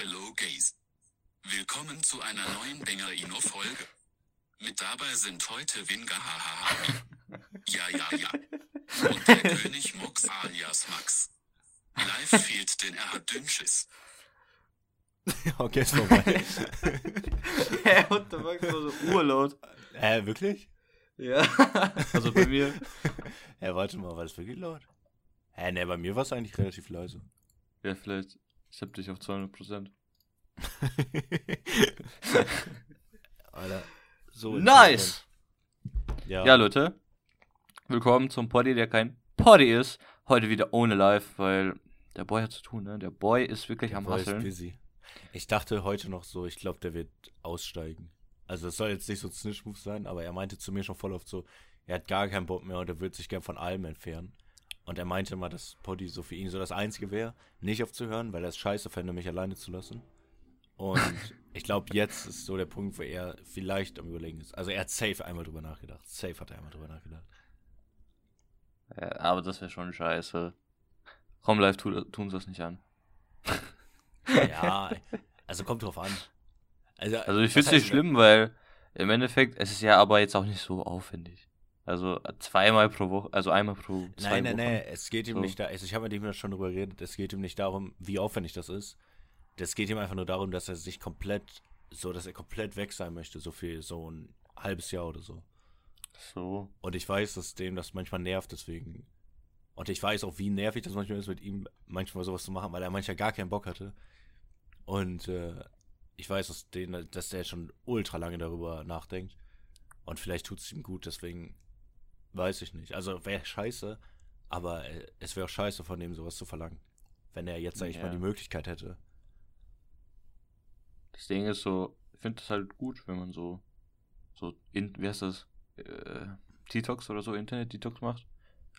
Hello Gays. Willkommen zu einer neuen Banger Ino Folge. Mit dabei sind heute Winga hahaha. Ja ja ja. Und der König Mox alias Max. Live fehlt, denn er hat Dünnschiss. okay, ist vorbei. Hä, what the fuck, so urlaut. äh, wirklich? Ja. Also bei mir. Ja, warte mal, war das wirklich laut? Hä, ne, bei mir war es eigentlich relativ leise. Ja, vielleicht. Ich hab dich auf 200%. Alter, so Nice! Ja, Ja, Leute. Willkommen zum Poddy, der kein Poddy ist. Heute wieder ohne Live, weil der Boy hat zu tun, ne? Der Boy ist wirklich am Boy ist Hasseln. busy. Ich dachte heute noch so, ich glaube, der wird aussteigen. Also es soll jetzt nicht so ein Snitch-Move sein, aber er meinte zu mir schon voll oft so, er hat gar keinen Bock mehr und er würde sich gern von allem entfernen. Und er meinte mal, dass Poddy so für ihn so das Einzige wäre, nicht aufzuhören, weil er es scheiße fände, mich alleine zu lassen. Und ich glaube, jetzt ist so der Punkt, wo er vielleicht am Überlegen ist. Also er hat safe einmal drüber nachgedacht. Safe hat er einmal drüber nachgedacht. Ja, aber das wäre schon scheiße. Komm, live tu, tun sie das nicht an. Ja, also kommt drauf an. Also, Also ich finde es nicht schlimm, weil im Endeffekt, es ist ja aber jetzt auch nicht so aufwendig. Also zweimal pro Woche, also einmal pro zwei Nein, nein, nein, es geht ihm So. nicht da, also ich habe mit ihm schon drüber geredet, es geht ihm nicht darum, wie aufwendig das ist. Es geht ihm einfach nur darum, dass er sich komplett, so, dass er komplett weg sein möchte, so für so ein halbes Jahr oder so. So. Und ich weiß, dass dem das manchmal nervt, deswegen. Und ich weiß auch, wie nervig das manchmal ist, mit ihm manchmal sowas zu machen, weil er manchmal gar keinen Bock hatte. Und äh, ich weiß, dass, den, dass der schon ultra lange darüber nachdenkt. Und vielleicht tut es ihm gut, deswegen weiß ich nicht. Also wäre scheiße, aber äh, es wäre auch scheiße von dem sowas zu verlangen. Wenn er jetzt, sag ich mal, Ja. die Möglichkeit hätte. Das Ding ist so, ich finde es halt gut, wenn man so, so, in, wie heißt das, äh, Detox oder so, Internet-Detox macht.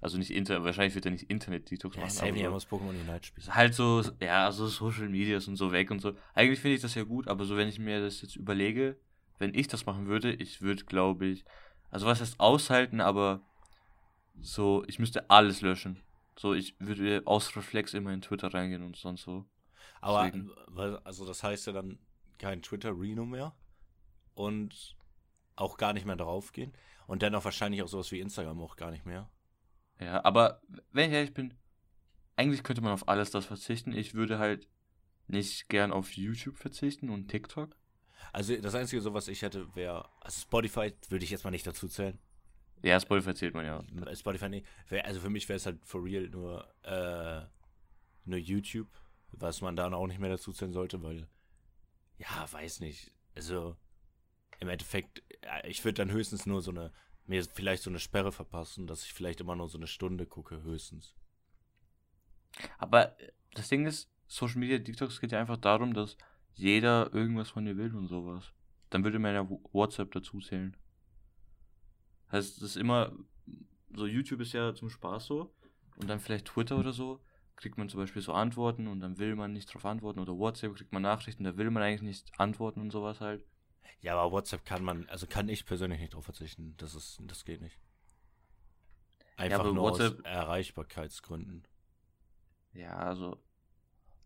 Also nicht Internet, wahrscheinlich wird er nicht Internet-Detox Ja, machen, safe er aber muss Pokémon Unite spielen. so, halt so, ja, also Social Medias und so weg und so. Eigentlich finde ich das ja gut, aber so, wenn ich mir das jetzt überlege, wenn ich das machen würde, ich würde, glaube ich, also was heißt aushalten, aber so, ich müsste alles löschen. So, ich würde aus Reflex immer in Twitter reingehen und sonst so. Aber, Deswegen. also das heißt ja dann kein Twitter-Reno mehr und auch gar nicht mehr draufgehen und dann auch wahrscheinlich auch sowas wie Instagram auch gar nicht mehr. Ja, aber wenn ich ehrlich bin, eigentlich könnte man auf alles das verzichten. Ich würde halt nicht gern auf YouTube verzichten und TikTok. Also das Einzige, so was ich hätte, wäre, also Spotify würde ich jetzt mal nicht dazu zählen. Ja, Spotify zählt man ja. Äh, Spotify nicht. Also für mich wäre es halt for real nur, äh, nur YouTube, was man dann auch nicht mehr dazu zählen sollte, weil, ja, weiß nicht. Also im Endeffekt, ja, ich würde dann höchstens nur so eine, mir vielleicht so eine Sperre verpassen, dass ich vielleicht immer nur so eine Stunde gucke, höchstens. Aber äh, das Ding ist, Social Media TikToks geht ja einfach darum, dass jeder irgendwas von dir will und sowas. Dann würde man ja WhatsApp dazu zählen. Heißt, das ist immer, so YouTube ist ja zum Spaß so. Und dann vielleicht Twitter oder so, kriegt man zum Beispiel so Antworten und dann will man nicht drauf antworten. Oder WhatsApp kriegt man Nachrichten, da will man eigentlich nicht antworten und sowas halt. Ja, aber WhatsApp kann man, also kann ich persönlich nicht drauf verzichten. Das ist, das geht nicht. Einfach aber nur aus WhatsApp- Erreichbarkeitsgründen. Ja, also.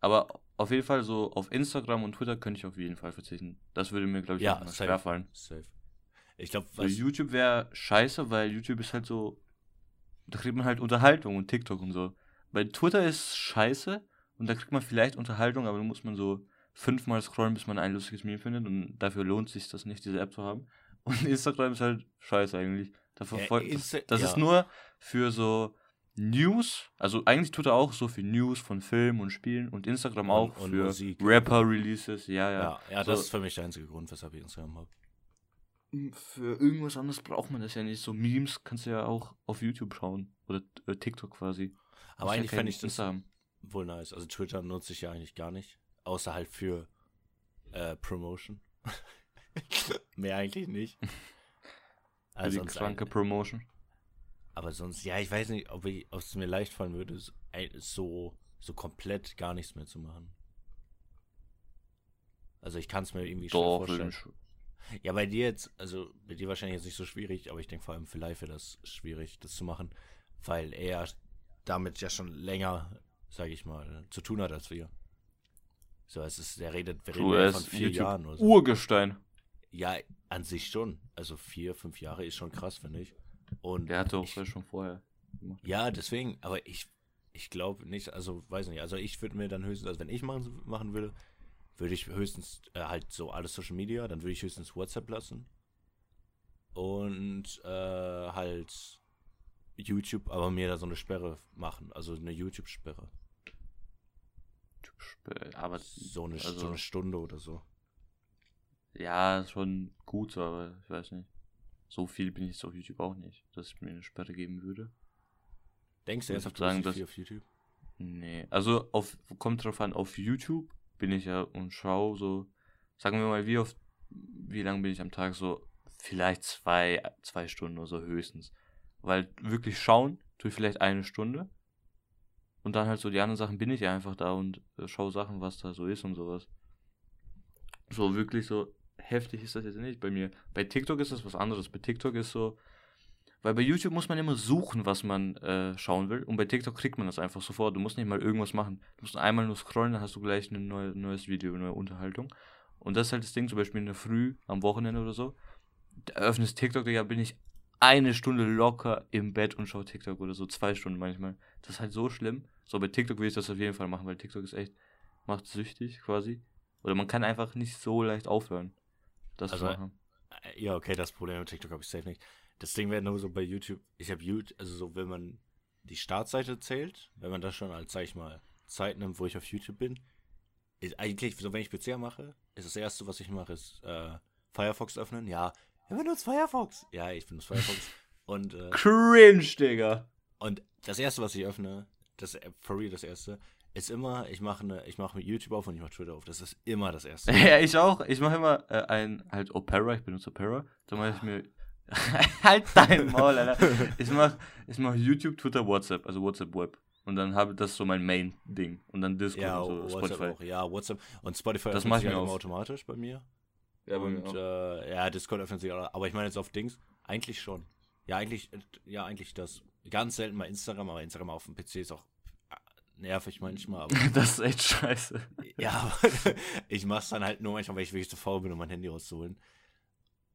Aber auf jeden Fall so auf Instagram und Twitter könnte ich auf jeden Fall verzichten. Das würde mir, glaube ich, Ja, safe. schwerfallen. Safe. Ich glaube, So. YouTube wäre scheiße, weil YouTube ist halt so. Da kriegt man halt Unterhaltung und TikTok und so. Weil Twitter ist scheiße und da kriegt man vielleicht Unterhaltung, aber da muss man so fünfmal scrollen, bis man ein lustiges Meme findet und dafür lohnt sich das nicht, diese App zu haben. Und Instagram ist halt scheiße eigentlich. Da verfolgt, das Insta- das ja. ist nur für so News, also eigentlich Twitter auch so für News von Filmen und Spielen und Instagram Und- auch und für Musik. Rapper-Releases, ja, ja. Ja, ja, So- das ist für mich der einzige Grund, weshalb ich Instagram habe. für irgendwas anderes braucht man das ja nicht. So Memes kannst du ja auch auf YouTube schauen. Oder äh, TikTok quasi. Aber ja eigentlich kein fände ich das Insta haben. wohl nice. Also Twitter nutze ich ja eigentlich gar nicht. Außer halt für äh, Promotion. Mehr eigentlich nicht. Für Also die kranke Promotion. Aber sonst, ja, ich weiß nicht, ob, es mir leicht fallen würde, so, so, komplett gar nichts mehr zu machen. Also ich kann es mir irgendwie schwer Doch, vorstellen. sch- Ja, bei dir jetzt, also bei dir wahrscheinlich jetzt nicht so schwierig, aber ich denke vor allem für Live wäre das schwierig, das zu machen, weil er damit ja schon länger, sage ich mal, zu tun hat als wir. So, es ist, der redet, wir reden von vier YouTube Jahren oder so. Urgestein. Ja, an sich schon. Also vier, fünf Jahre ist schon krass, finde ich. Und Der hatte auch ich, schon vorher gemacht. Ja, deswegen, aber ich, ich glaube nicht, also weiß nicht, also ich würde mir dann höchstens, also wenn ich machen, machen würde, würde ich höchstens äh, halt so alles Social Media, dann würde ich höchstens WhatsApp lassen. Und äh, halt YouTube, aber mir da so eine Sperre machen, also eine YouTube-Sperre. Aber So eine, also- so eine Stunde oder so. ja, schon gut, so, aber ich weiß nicht. So viel bin ich jetzt auf YouTube auch nicht, dass ich mir eine Sperre geben würde. Denkst du jetzt sagen, dass- auf YouTube? Nee, also auf, kommt drauf an, auf YouTube bin ich ja und schau so, sagen wir mal, wie oft, wie lange bin ich am Tag so, vielleicht zwei, zwei Stunden oder so höchstens. Weil wirklich schauen, tue ich vielleicht eine Stunde und dann halt so die anderen Sachen bin ich ja einfach da und äh, schau Sachen, was da so ist und sowas. So wirklich so heftig ist das jetzt nicht bei mir. Bei TikTok ist das was anderes. Bei TikTok ist so, weil bei YouTube muss man immer suchen, was man äh, schauen will. Und bei TikTok kriegt man das einfach sofort. Du musst nicht mal irgendwas machen. Du musst einmal nur scrollen, dann hast du gleich ein neue, neues Video, eine neue Unterhaltung. Und das ist halt das Ding, zum Beispiel in der Früh, am Wochenende oder so. Da öffnest TikTok, ja, bin ich eine Stunde locker im Bett und schaue TikTok oder so, zwei Stunden manchmal. Das ist halt so schlimm. So, bei TikTok will ich das auf jeden Fall machen, weil TikTok ist echt, macht süchtig quasi. Oder man kann einfach nicht so leicht aufhören, das Also, machen. Äh, Ja, okay, das Problem mit TikTok habe ich safe nicht. Das Ding wäre nur so bei YouTube. Ich habe YouTube, also so, wenn man die Startseite zählt, wenn man das schon als, sag ich mal, Zeit nimmt, wo ich auf YouTube bin, ist eigentlich, so wenn ich PC mache, ist das erste, was ich mache, ist äh, Firefox öffnen. Ja, wer benutzt Firefox? Ja, ich benutze Firefox. Und, äh, Cringe, Digga. und das erste, was ich öffne, das äh, for real das erste, ist immer, ich mache eine, ich mache mit YouTube auf und ich mache Twitter auf. Das ist immer das erste. Ja, ich auch. Ich mache immer äh, ein, halt Opera, ich benutze Opera. Dann mache ich mir. halt dein Maul, Alter. Ich mache ich mach YouTube, Twitter, WhatsApp, also WhatsApp Web. Und dann habe das so mein Main-Ding. Und dann Discord Ja, und so, WhatsApp Spotify. auch. Ja, WhatsApp und Spotify Das öffnet mach ich sich mir halt automatisch bei mir. Ja, bei mir und auch. äh, ja, Discord öffnet sich auch. Aber ich meine jetzt auf Dings, eigentlich schon. Ja, eigentlich, ja, eigentlich das. Ganz selten mal Instagram, aber Instagram auf dem PC ist auch nervig manchmal. Aber, das ist echt scheiße. ja, aber ich mach's dann halt nur manchmal, weil ich wirklich zu faul bin, um mein Handy rauszuholen.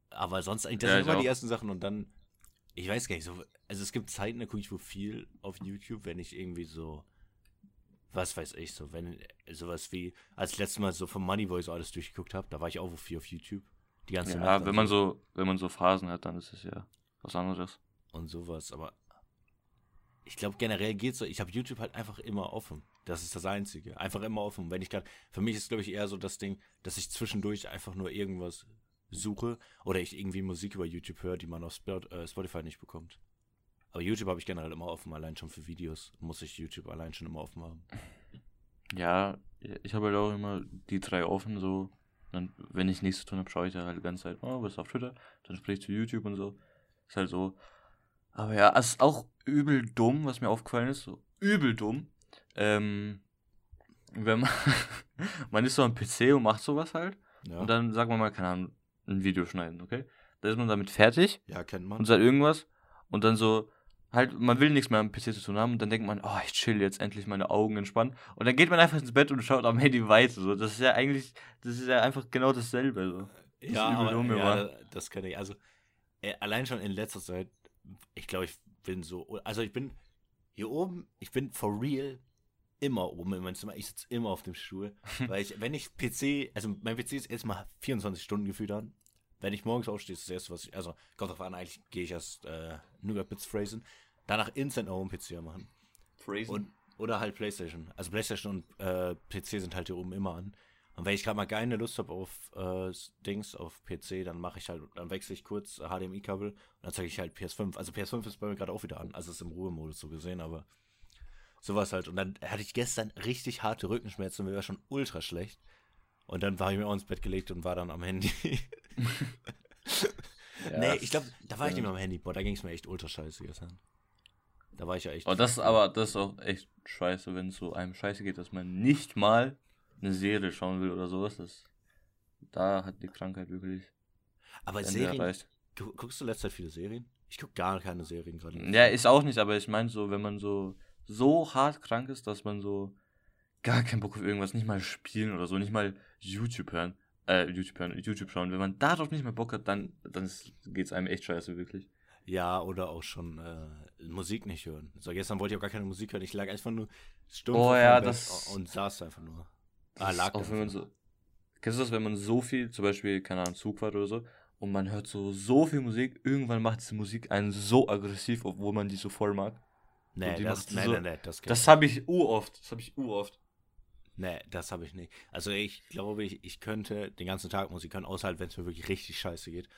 Aber sonst eigentlich, das Ja, sind ich immer auch. die ersten Sachen und dann, ich weiß gar nicht, so, also es gibt Zeiten, da gucke ich wohl viel auf YouTube, wenn ich irgendwie so, was weiß ich, so, wenn, sowas wie, als letztes Mal so vom Moneyboy so alles durchgeguckt habe, da war ich auch wohl viel auf YouTube. Die ganze Ja, Nacht wenn dann man so, wenn man so Phasen hat, dann ist es ja was anderes. und sowas, aber ich glaube generell geht's so, ich habe YouTube halt einfach immer offen. Das ist das Einzige. Einfach immer offen. Wenn ich gerade, für mich ist glaube ich eher so das Ding, dass ich zwischendurch einfach nur irgendwas suche oder ich irgendwie Musik über YouTube höre, die man auf äh, Spotify nicht bekommt. Aber YouTube habe ich generell immer offen, allein schon für Videos muss ich YouTube allein schon immer offen haben. Ja, ich habe halt auch immer die drei offen, so. Dann, wenn ich nichts zu tun habe, schaue ich da halt die ganze Zeit, oh, was ist auf Twitter? Dann sprich ich zu YouTube und so. Ist halt so. Aber ja, es ist auch übel dumm, was mir aufgefallen ist. So übel dumm. Ähm, wenn man, man ist so am PC und macht sowas halt. Ja, Und dann, sagen wir mal, keine Ahnung, ein Video schneiden, okay? Da ist man damit fertig ja kennt man. und sagt irgendwas und dann so, halt, man will nichts mehr am PC zu tun haben und dann denkt man, oh, ich chill jetzt endlich meine Augen entspannen und dann geht man einfach ins Bett und schaut am Handy weiter, so. Das ist ja eigentlich, das ist ja einfach genau dasselbe, so. Das ja, übel aber, dumm, ja, das kann ich. Also, äh, allein schon in letzter Zeit, ich glaube, ich bin so, also ich bin hier oben, ich bin for real immer oben in meinem Zimmer. Ich sitze immer auf dem Stuhl, weil ich, wenn ich PC, also mein PC ist erstmal 24 Stunden gefühlt an. Wenn ich morgens aufstehe, ist das erste, was ich, also kommt drauf an, eigentlich gehe ich erst äh, Nougat Bits phrasen, danach instant auch einen PC machen. Und, oder halt Playstation. Also Playstation und äh, PC sind halt hier oben immer an. Und wenn ich gerade mal keine Lust habe auf äh, Dings, auf PC, dann mache ich halt, dann wechsle ich kurz HDMI-Kabel und dann zeige ich halt PS5. Also PS5 ist bei mir gerade auch wieder an, also ist im Ruhemodus so gesehen, aber sowas halt. Und dann hatte ich gestern richtig harte Rückenschmerzen, mir war schon ultra schlecht. Und dann war ich mir auch ins Bett gelegt und war dann am Handy. nee, ich glaube, da war ich nicht mehr am Handy. Boah, da ging es mir echt ultra scheiße gestern. Da war ich ja echt. Aber das ist aber, das ist auch echt scheiße, wenn es so einem scheiße geht, dass man nicht mal eine Serie schauen will oder sowas. Das, da hat die Krankheit wirklich aber Ende Serien, erreicht. gu- guckst du letzte Zeit viele Serien? Ich gucke gar keine Serien gerade. Ja, ist auch nicht, aber ich meine so, wenn man so, so hart krank ist, dass man so gar keinen Bock auf irgendwas, nicht mal spielen oder so, nicht mal YouTube hören, äh, YouTube hören, YouTube schauen. Wenn man darauf nicht mehr Bock hat, dann, dann geht es einem echt scheiße, wirklich. Ja, oder auch schon äh, Musik nicht hören. So, gestern wollte ich auch gar keine Musik hören. Ich lag einfach nur stumpf Oh ja, und saß einfach nur. Ah, lag auch wenn man so. Kennst du das, wenn man so viel, zum Beispiel, keine Ahnung, Zug fährt oder so, und man hört so, so viel Musik, irgendwann macht diese Musik einen so aggressiv, obwohl man die so voll mag. Nee, das, nee, so- nee, nee, das, Das ich. habe ich uroft. Das habe ich uroft. Nee, das habe ich nicht. Also ich glaube, ich, ich könnte den ganzen Tag Musik hören, außer halt, wenn es mir wirklich richtig scheiße geht.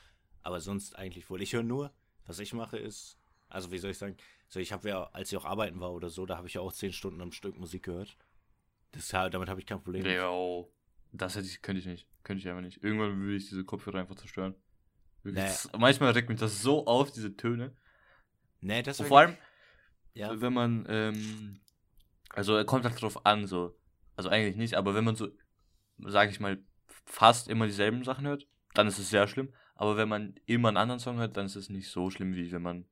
Aber sonst eigentlich wohl. Ich höre nur, was ich mache ist, also wie soll ich sagen, so ich habe ja, als ich auch arbeiten war oder so, da habe ich ja auch zehn Stunden am Stück Musik gehört. Das, damit habe ich kein Problem. Jo. Das hätte ich, könnte ich nicht. Könnte ich einfach nicht. Irgendwann würde ich diese Kopfhörer einfach zerstören. Wirklich, Nee. das, manchmal regt mich das so auf, diese Töne. Nee, das vor allem, ja, wenn man, ähm, also er kommt halt drauf an, so. Also eigentlich nicht, aber wenn man so, sage ich mal, fast immer dieselben Sachen hört, dann ist es sehr schlimm. Aber wenn man immer einen anderen Song hört, dann ist es nicht so schlimm, wie wenn man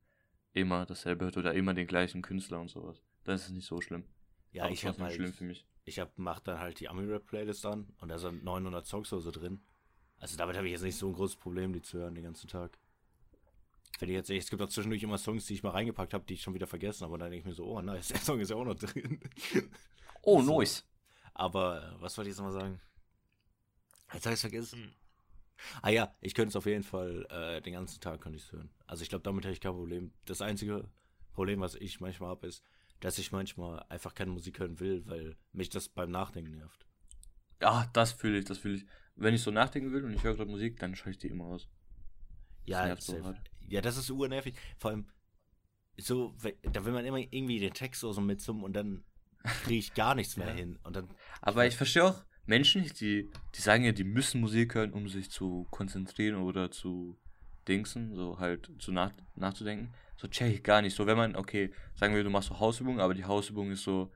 immer dasselbe hört oder immer den gleichen Künstler und sowas. Dann ist es nicht so schlimm. ja, Aber ich habe halt, schlimm für mich. Ich hab, mach dann halt die Ami-Rap-Playlist an und da sind 900 Songs oder so drin. Also damit habe ich jetzt nicht so ein großes Problem, die zu hören den ganzen Tag. Wenn ich jetzt, es gibt auch zwischendurch immer Songs, die ich mal reingepackt habe, die ich schon wieder vergessen habe und dann denke ich mir so, oh nice, der Song ist ja auch noch drin. Oh, So. nice. Aber äh, was wollte ich jetzt nochmal sagen? Jetzt habe ich vergessen. Ah ja, ich könnte es auf jeden Fall äh, den ganzen Tag könnte ich es hören. Also ich glaube, damit hätte ich kein Problem. Das einzige Problem, was ich manchmal habe, ist, dass ich manchmal einfach keine Musik hören will, weil mich das beim Nachdenken nervt. Ja, das fühle ich, das fühle ich. Wenn ich so nachdenken will und ich höre gerade Musik, dann schalte ich die immer aus. Ja, nervt so safe. hart. ja, das ist urnervig. Vor allem, so, da will man immer irgendwie den Text so, so mitsummen und dann kriege ich gar nichts mehr Ja. hin. Und dann, Aber ich verstehe auch Menschen nicht, die, die sagen ja, die müssen Musik hören, um sich zu konzentrieren oder zu dingsen, so halt zu nach, nachzudenken. So check ich gar nicht. So, wenn man, okay, sagen wir, du machst so Hausübungen, aber die Hausübung ist so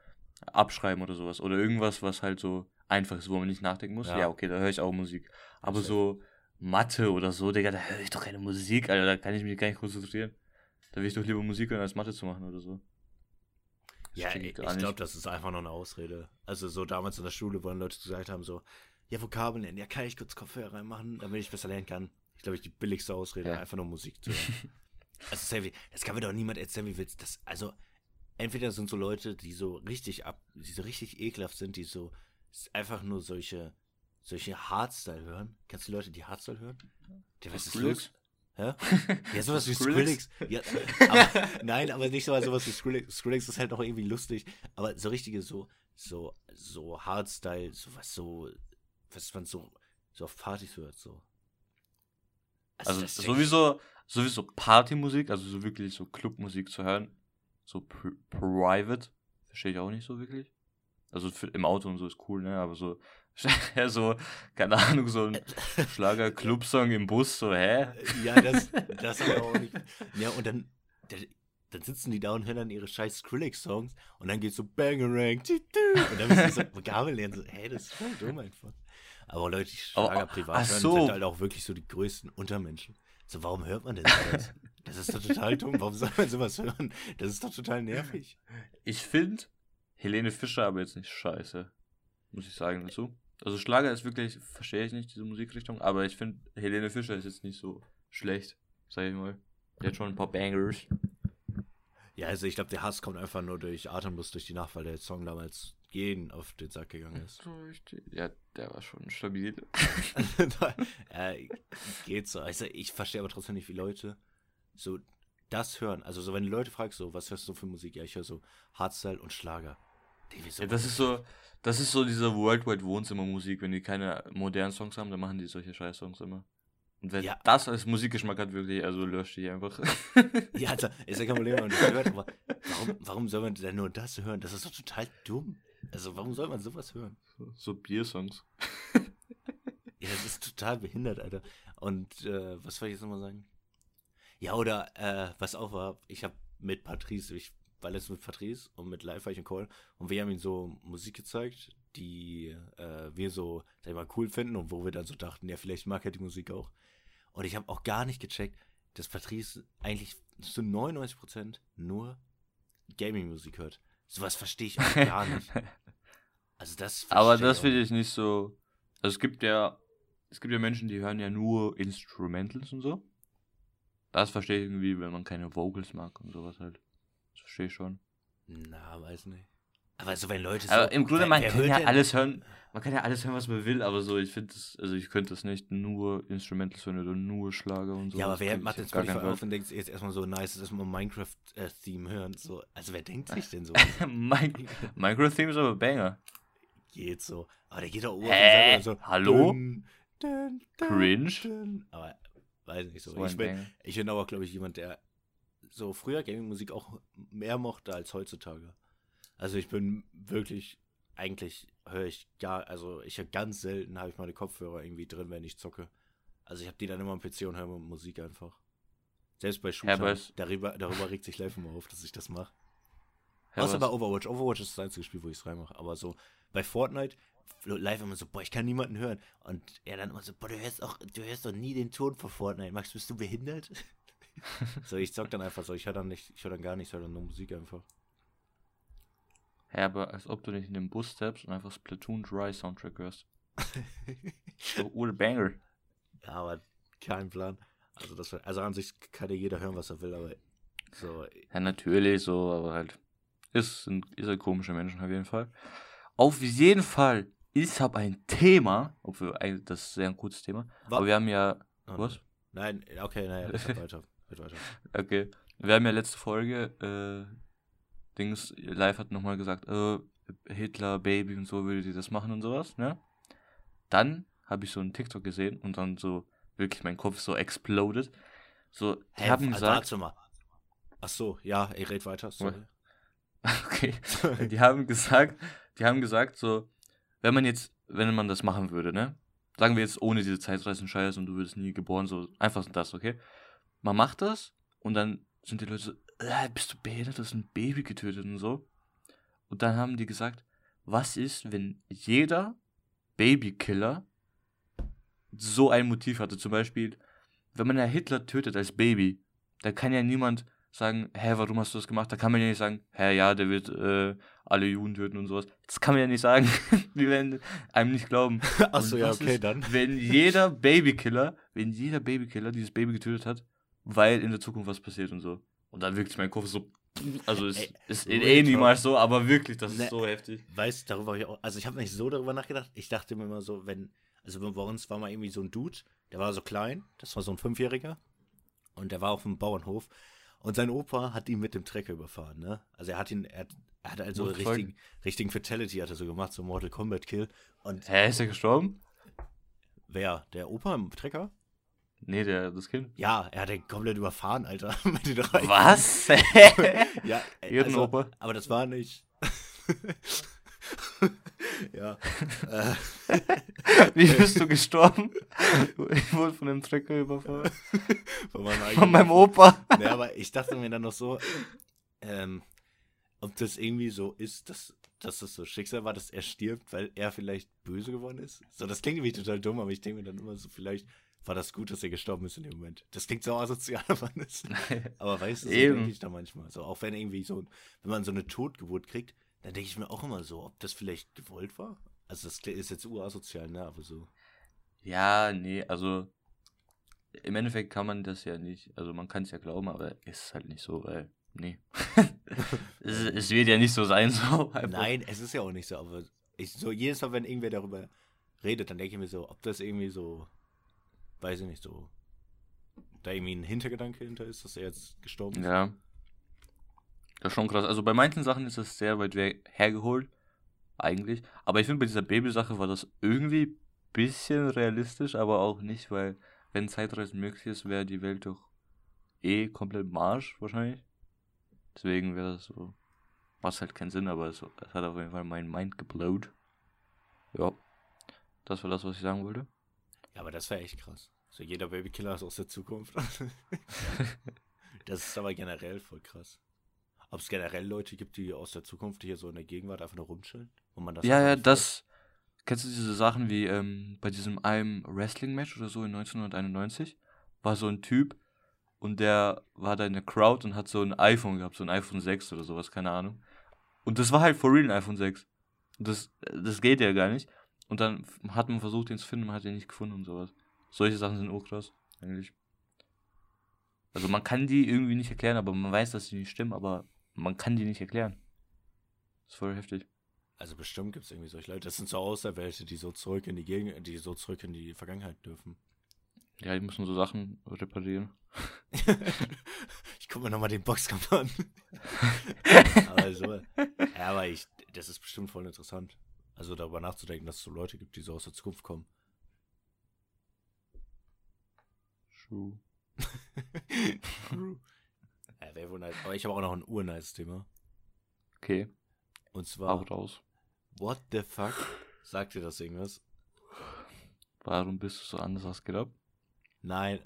abschreiben oder sowas. Oder irgendwas, was halt so einfach ist, wo man nicht nachdenken muss. Ja. Ja, okay, da höre ich auch Musik. Aber so Mathe oder so, Digga, da höre ich doch keine Musik, Alter, da kann ich mich gar nicht konzentrieren. Da will ich doch lieber Musik hören, als Mathe zu machen oder so. Das ja, ich, ich glaube, das ist einfach nur eine Ausrede. Also so damals in der Schule, wo dann Leute gesagt haben, so, ja, Vokabeln lernen, ja, kann ich kurz Kopfhörer reinmachen, damit ich besser lernen kann. Ich glaube, ich die billigste Ausrede, Ja. einfach nur Musik zu hören. Also, Savvy, das kann mir doch niemand erzählen, wie willst das, also, entweder sind so Leute, die so richtig ab, die so richtig ekelhaft sind, die so einfach nur solche, solche Hardstyle hören. Kennst du Leute, die Hardstyle hören? Die was ist los? Hä? Ja, sowas wie Skrillex? Ja, aber, nein, aber nicht so sowas wie Skrillex. Skrillex ist halt auch irgendwie lustig, aber so richtige so so so Hardstyle, so was so was man so so auf Partys hört so. Also ich- sowieso, sowieso Partymusik, also so wirklich so Clubmusik zu hören, so pr private, verstehe ich auch nicht so wirklich. Also für, im Auto und so ist cool, ne, aber so, ja, so, keine Ahnung, so ein Schlager-Club-Song im Bus, so, hä? Ja, das das aber auch nicht. Ja, und dann dann sitzen die da und hören dann ihre scheiß Skrillex-Songs und dann geht's so Bangerang, und dann müssen sie so Vokabeln lernen. So, hey, das ist voll dumm einfach. Aber Leute, die Schlager privat hören, so. sind halt auch wirklich so die größten Untermenschen. So, warum hört man denn sowas? Das ist doch total dumm. Warum soll man sowas hören? Das ist doch total nervig. Ich finde Helene Fischer aber jetzt nicht scheiße, muss ich sagen dazu. Also Schlager ist wirklich, verstehe ich nicht, diese Musikrichtung, aber ich finde Helene Fischer ist jetzt nicht so schlecht, sag ich mal. Die hat schon ein paar Bangers. Ja, also ich glaube, der Hass kommt einfach nur durch Atemlos durch die Nacht, weil der Song damals jeden auf den Sack gegangen ist. Ja, der war schon stabil. äh, geht so. Also ich verstehe aber trotzdem nicht, wie Leute so das hören. Also so, wenn du Leute fragst, so, was hörst du für Musik? Ja, ich höre so Hardstyle und Schlager. Digga, wieso- Ja, das ist so, das ist so diese Worldwide Wohnzimmermusik. Wenn die keine modernen Songs haben, dann machen die solche Scheiß-Songs immer. Und wenn Ja. das als Musikgeschmack hat, wirklich, also löscht die einfach. Ja, also, ist ja kein Problem, wenn man das hört, aber warum, warum soll man denn nur das hören? Das ist doch total dumm. Also warum soll man sowas hören? so Biersongs. Ja, das ist total behindert, Alter. Und äh, was soll ich jetzt nochmal sagen? Ja, oder äh, was auch war, ich habe mit Patrice, ich war letztens mit Patrice und mit Live war ich in Call und wir haben ihm so Musik gezeigt, die äh, wir so, sag ich mal, cool finden und wo wir dann so dachten, ja, vielleicht mag er die Musik auch. Und ich habe auch gar nicht gecheckt, dass Patrice eigentlich zu 99% nur Gaming-Musik hört. Sowas verstehe ich auch gar nicht. Also das Aber das finde ich nicht so. Also es gibt ja, es gibt ja Menschen, die hören ja nur Instrumentals und so. Das verstehe ich irgendwie, wenn man keine Vocals mag und sowas halt. Das verstehe ich schon. Na, weiß nicht. Aber so, wenn Leute Aber so, im Grunde, man kann ja denn- alles hören. Man kann ja alles hören, was man will, aber so, ich finde das, also ich könnte das nicht nur Instrumentals hören oder nur Schlager und so. Ja, aber wer macht jetzt Spotify auf und denkt jetzt erstmal so, nice, das mal Minecraft-Theme hören. So, also wer denkt sich denn so? Minecraft-Theme ist aber Banger. geht so. Aber der geht auch Hä? und so. Hallo? dün, dün, dün, Cringe? Aber weiß nicht so. So ich bin, ich bin aber, glaube ich, jemand, der so früher Gaming-Musik auch mehr mochte als heutzutage. Also ich bin wirklich, eigentlich höre ich gar, also ich höre ganz selten, habe ich meine Kopfhörer irgendwie drin, wenn ich zocke. Also ich habe die dann immer am PC und höre Musik einfach. Selbst bei Shootern, darüber, darüber regt sich live immer auf, dass ich das mache. Außer bei Overwatch. Overwatch ist das einzige Spiel, wo ich es reinmache. Aber so bei Fortnite live immer so, boah, ich kann niemanden hören. Und er dann immer so, boah, du hörst auch, du hörst doch nie den Ton von Fortnite. Max, bist du behindert? so, ich zock dann einfach so, ich höre dann nicht, ich höre dann gar nichts, ich höre dann nur Musik einfach. Aber als ob du nicht in den Bus steppst und einfach Splatoon Dry Soundtrack hörst. So, Banger. ja, aber kein Plan. Also das also an sich kann ja jeder hören, was er will, aber so, Ja, natürlich, so, aber halt. Ist ein, ist ein komischer Mensch auf jeden Fall. Auf jeden Fall, ich habe ein Thema, obwohl eigentlich das ist sehr ein gutes Thema. Wa- Aber wir haben ja. oh, Was? Nein, okay, naja, weiter. Weiter. Okay. Wir haben ja letzte Folge, äh, Dings, live hat nochmal gesagt, äh, Hitler, Baby und so würde die das machen und sowas, ne? Dann habe ich so einen TikTok gesehen und dann so, wirklich mein Kopf so exploded. So, die Hä, haben gesagt, Warte mal. Ach so, ja, ey, red weiter. Sorry. okay, die haben gesagt, die haben gesagt, so, wenn man jetzt, wenn man das machen würde, ne? Sagen wir jetzt ohne diese Zeitreisen-Scheiß und du würdest nie geboren, so einfach das, okay? Man macht das und dann sind die Leute so, äh, bist du behindert, du hast ein Baby getötet und so. Und dann haben die gesagt, was ist, wenn jeder Babykiller so ein Motiv hatte? Zum Beispiel, wenn man ja Hitler tötet als Baby, da kann ja niemand sagen, hä, warum hast du das gemacht? Da kann man ja nicht sagen, hä, ja, der wird äh, alle Juden töten und sowas. Das kann man ja nicht sagen. Die werden einem nicht glauben. Ach so, Und ja, okay, ist, dann. Wenn jeder Babykiller, wenn jeder Babykiller dieses Baby getötet hat, weil in der Zukunft was passiert und so. Und dann wirklich mein Kopf so, also es Ey, ist eh niemals so, aber wirklich, das Ne. ist so heftig. Weißt darüber habe ich auch, also ich habe nicht so darüber nachgedacht. Ich dachte mir immer so, wenn, also bei uns war mal irgendwie so ein Dude, der war so klein, das war so ein Fünfjähriger und der war auf dem Bauernhof und sein Opa hat ihn mit dem Trecker überfahren, ne? Also er hat ihn, er, hat- er hat also the richtigen, richtigen Fatality hat er so gemacht, so Mortal Kombat Kill und Hä, ist er gestorben? wer, der Opa im Trecker? Nee, der, das Kind. Ja, er hat den komplett überfahren, Alter. mit den drei. Was? Ja, also, aber das war nicht. ja. äh, Wie bist du gestorben? Ich wurde von dem Trecker überfahren. von meinem Von eigenen meinem Opa. Nee, aber ich dachte mir dann noch so, ähm, ob das irgendwie so ist, dass, dass das so Schicksal war, dass er stirbt, weil er vielleicht böse geworden ist. So, das klingt irgendwie total dumm, aber ich denke mir dann immer so, vielleicht war das gut, dass er gestorben ist in dem Moment. Das klingt so asozial, aber, das, aber weißt du, so denke ich da manchmal. So, auch wenn irgendwie so, wenn man so eine Totgeburt kriegt, dann denke ich mir auch immer so, ob das vielleicht gewollt war. Also das ist jetzt urasozial, ne, aber so. Ja, nee, also im Endeffekt kann man das ja nicht, also man kann es ja glauben, aber es ist halt nicht so, weil, nee. es, es wird ja nicht so sein, so. Nein, es ist ja auch nicht so, aber ich, so jedes Mal, wenn irgendwer darüber redet, dann denke ich mir so, ob das irgendwie so, weiß ich nicht, so, da irgendwie ein Hintergedanke hinter ist, dass er jetzt gestorben ist. Ja. Das ist schon krass. Also bei manchen Sachen ist das sehr weit hergeholt, eigentlich. Aber ich finde, bei dieser Babysache war das irgendwie ein bisschen realistisch, aber auch nicht, weil wenn Zeitreisen möglich ist, wäre die Welt doch eh komplett Marsch, wahrscheinlich. Deswegen wäre das so. Macht halt keinen Sinn, aber es, es hat auf jeden Fall mein Mind geblowt. Ja. Das war das, was ich sagen wollte. Ja, aber das wäre echt krass. So jeder Babykiller ist aus der Zukunft. das ist aber generell voll krass. Ob es generell Leute gibt, die aus der Zukunft hier so in der Gegenwart einfach nur rumchillen? Und man das ja, ja, das. Kennst du diese Sachen wie ähm, bei diesem einem Wrestling-Match oder so in 1991? War so ein Typ und der war da in der Crowd und hat so ein iPhone gehabt, so ein iPhone 6 oder sowas, keine Ahnung. Und das war halt for real ein iPhone 6. Das, das geht ja gar nicht. Und dann hat man versucht, den zu finden, man hat ihn nicht gefunden und sowas. Solche Sachen sind auch krass, eigentlich. Also man kann die irgendwie nicht erklären, aber man weiß, dass sie nicht stimmen, aber man kann die nicht erklären. Das ist voll heftig. Also bestimmt gibt es irgendwie solche Leute. Das sind so Auserwählte, die so zurück in die Gegend, die so zurück in die Vergangenheit dürfen. Ja, die müssen so Sachen reparieren. ich guck mir nochmal den Boxkampf an. aber so, ja, aber ich, das ist bestimmt voll interessant. Also darüber nachzudenken, dass es so Leute gibt, die so aus der Zukunft kommen. True. True. ja, wäre wohl nice. Aber ich habe auch noch ein urnice Thema. Okay. Und zwar. Auch raus. What the fuck? Sagt dir das irgendwas? Warum bist du so anders als gedacht? Nein,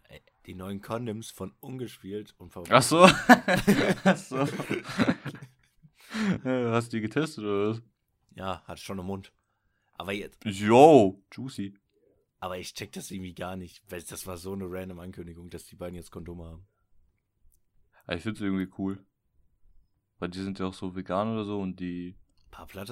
die neuen Condoms von ungespielt und verrückt. Ach so. Ach so. Hast du die getestet oder was? Ja, hat schon im Mund. Aber jetzt. Yo, juicy. Aber ich check das irgendwie gar nicht, weil das war so eine random Ankündigung, dass die beiden jetzt Kondome haben. Ich finde es irgendwie cool. Weil die sind ja auch so vegan oder so und die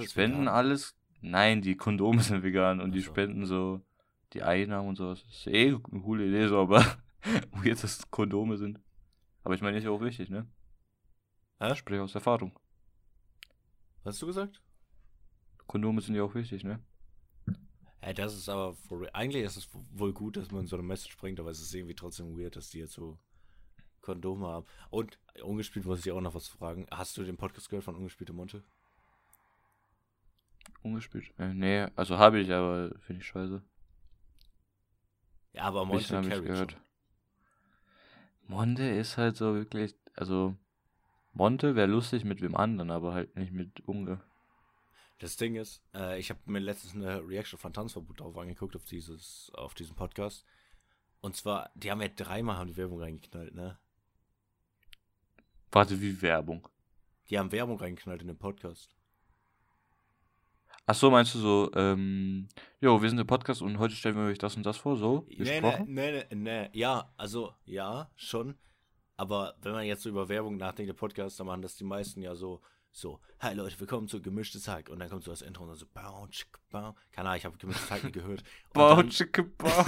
spenden vegan. alles. Nein, die Kondome sind vegan und also. die spenden so die Einnahmen und sowas. Das ist eh eine coole Idee, so, aber wo jetzt das Kondome sind. Aber ich meine, ist ja auch wichtig, ne? Hä? Sprich aus Erfahrung. Was hast du gesagt? Kondome sind ja auch wichtig, ne? Ja, das ist aber, eigentlich ist es wohl gut, dass man so eine Message bringt, aber es ist irgendwie trotzdem weird, dass die jetzt so Kondome haben. Und ungespielt muss ich auch noch was fragen. Hast du den Podcast gehört von Ungespielte Monte? Ungespielt? Äh, nee, also habe ich, aber finde ich scheiße. Ja, aber Monte carry gehört. Schon. Monte ist halt so wirklich, also Monte wäre lustig mit wem anderen, aber halt nicht mit Unge. Das Ding ist, äh, ich habe mir letztens eine Reaction von Tanzverbot drauf angeguckt auf dieses, auf diesen Podcast. Und zwar, die haben ja dreimal haben die Werbung reingeknallt, ne? Warte, wie Werbung? Die haben Werbung reingeknallt in den Podcast. Ach so, meinst du so, ähm, jo, wir sind der Podcast und heute stellen wir euch das und das vor, so? Nee, nee, nee, nee, nee, ja, also, ja, schon. Aber wenn man jetzt so über Werbung nachdenkt, der Podcast, dann machen das die meisten ja so, so, hi Leute, willkommen zu Gemischtes Hack. Und dann kommt so das Intro und dann so, bau, tschick, bau. Keine Ahnung, ich habe Gemischtes Hack nicht gehört. bau, tschick, bau.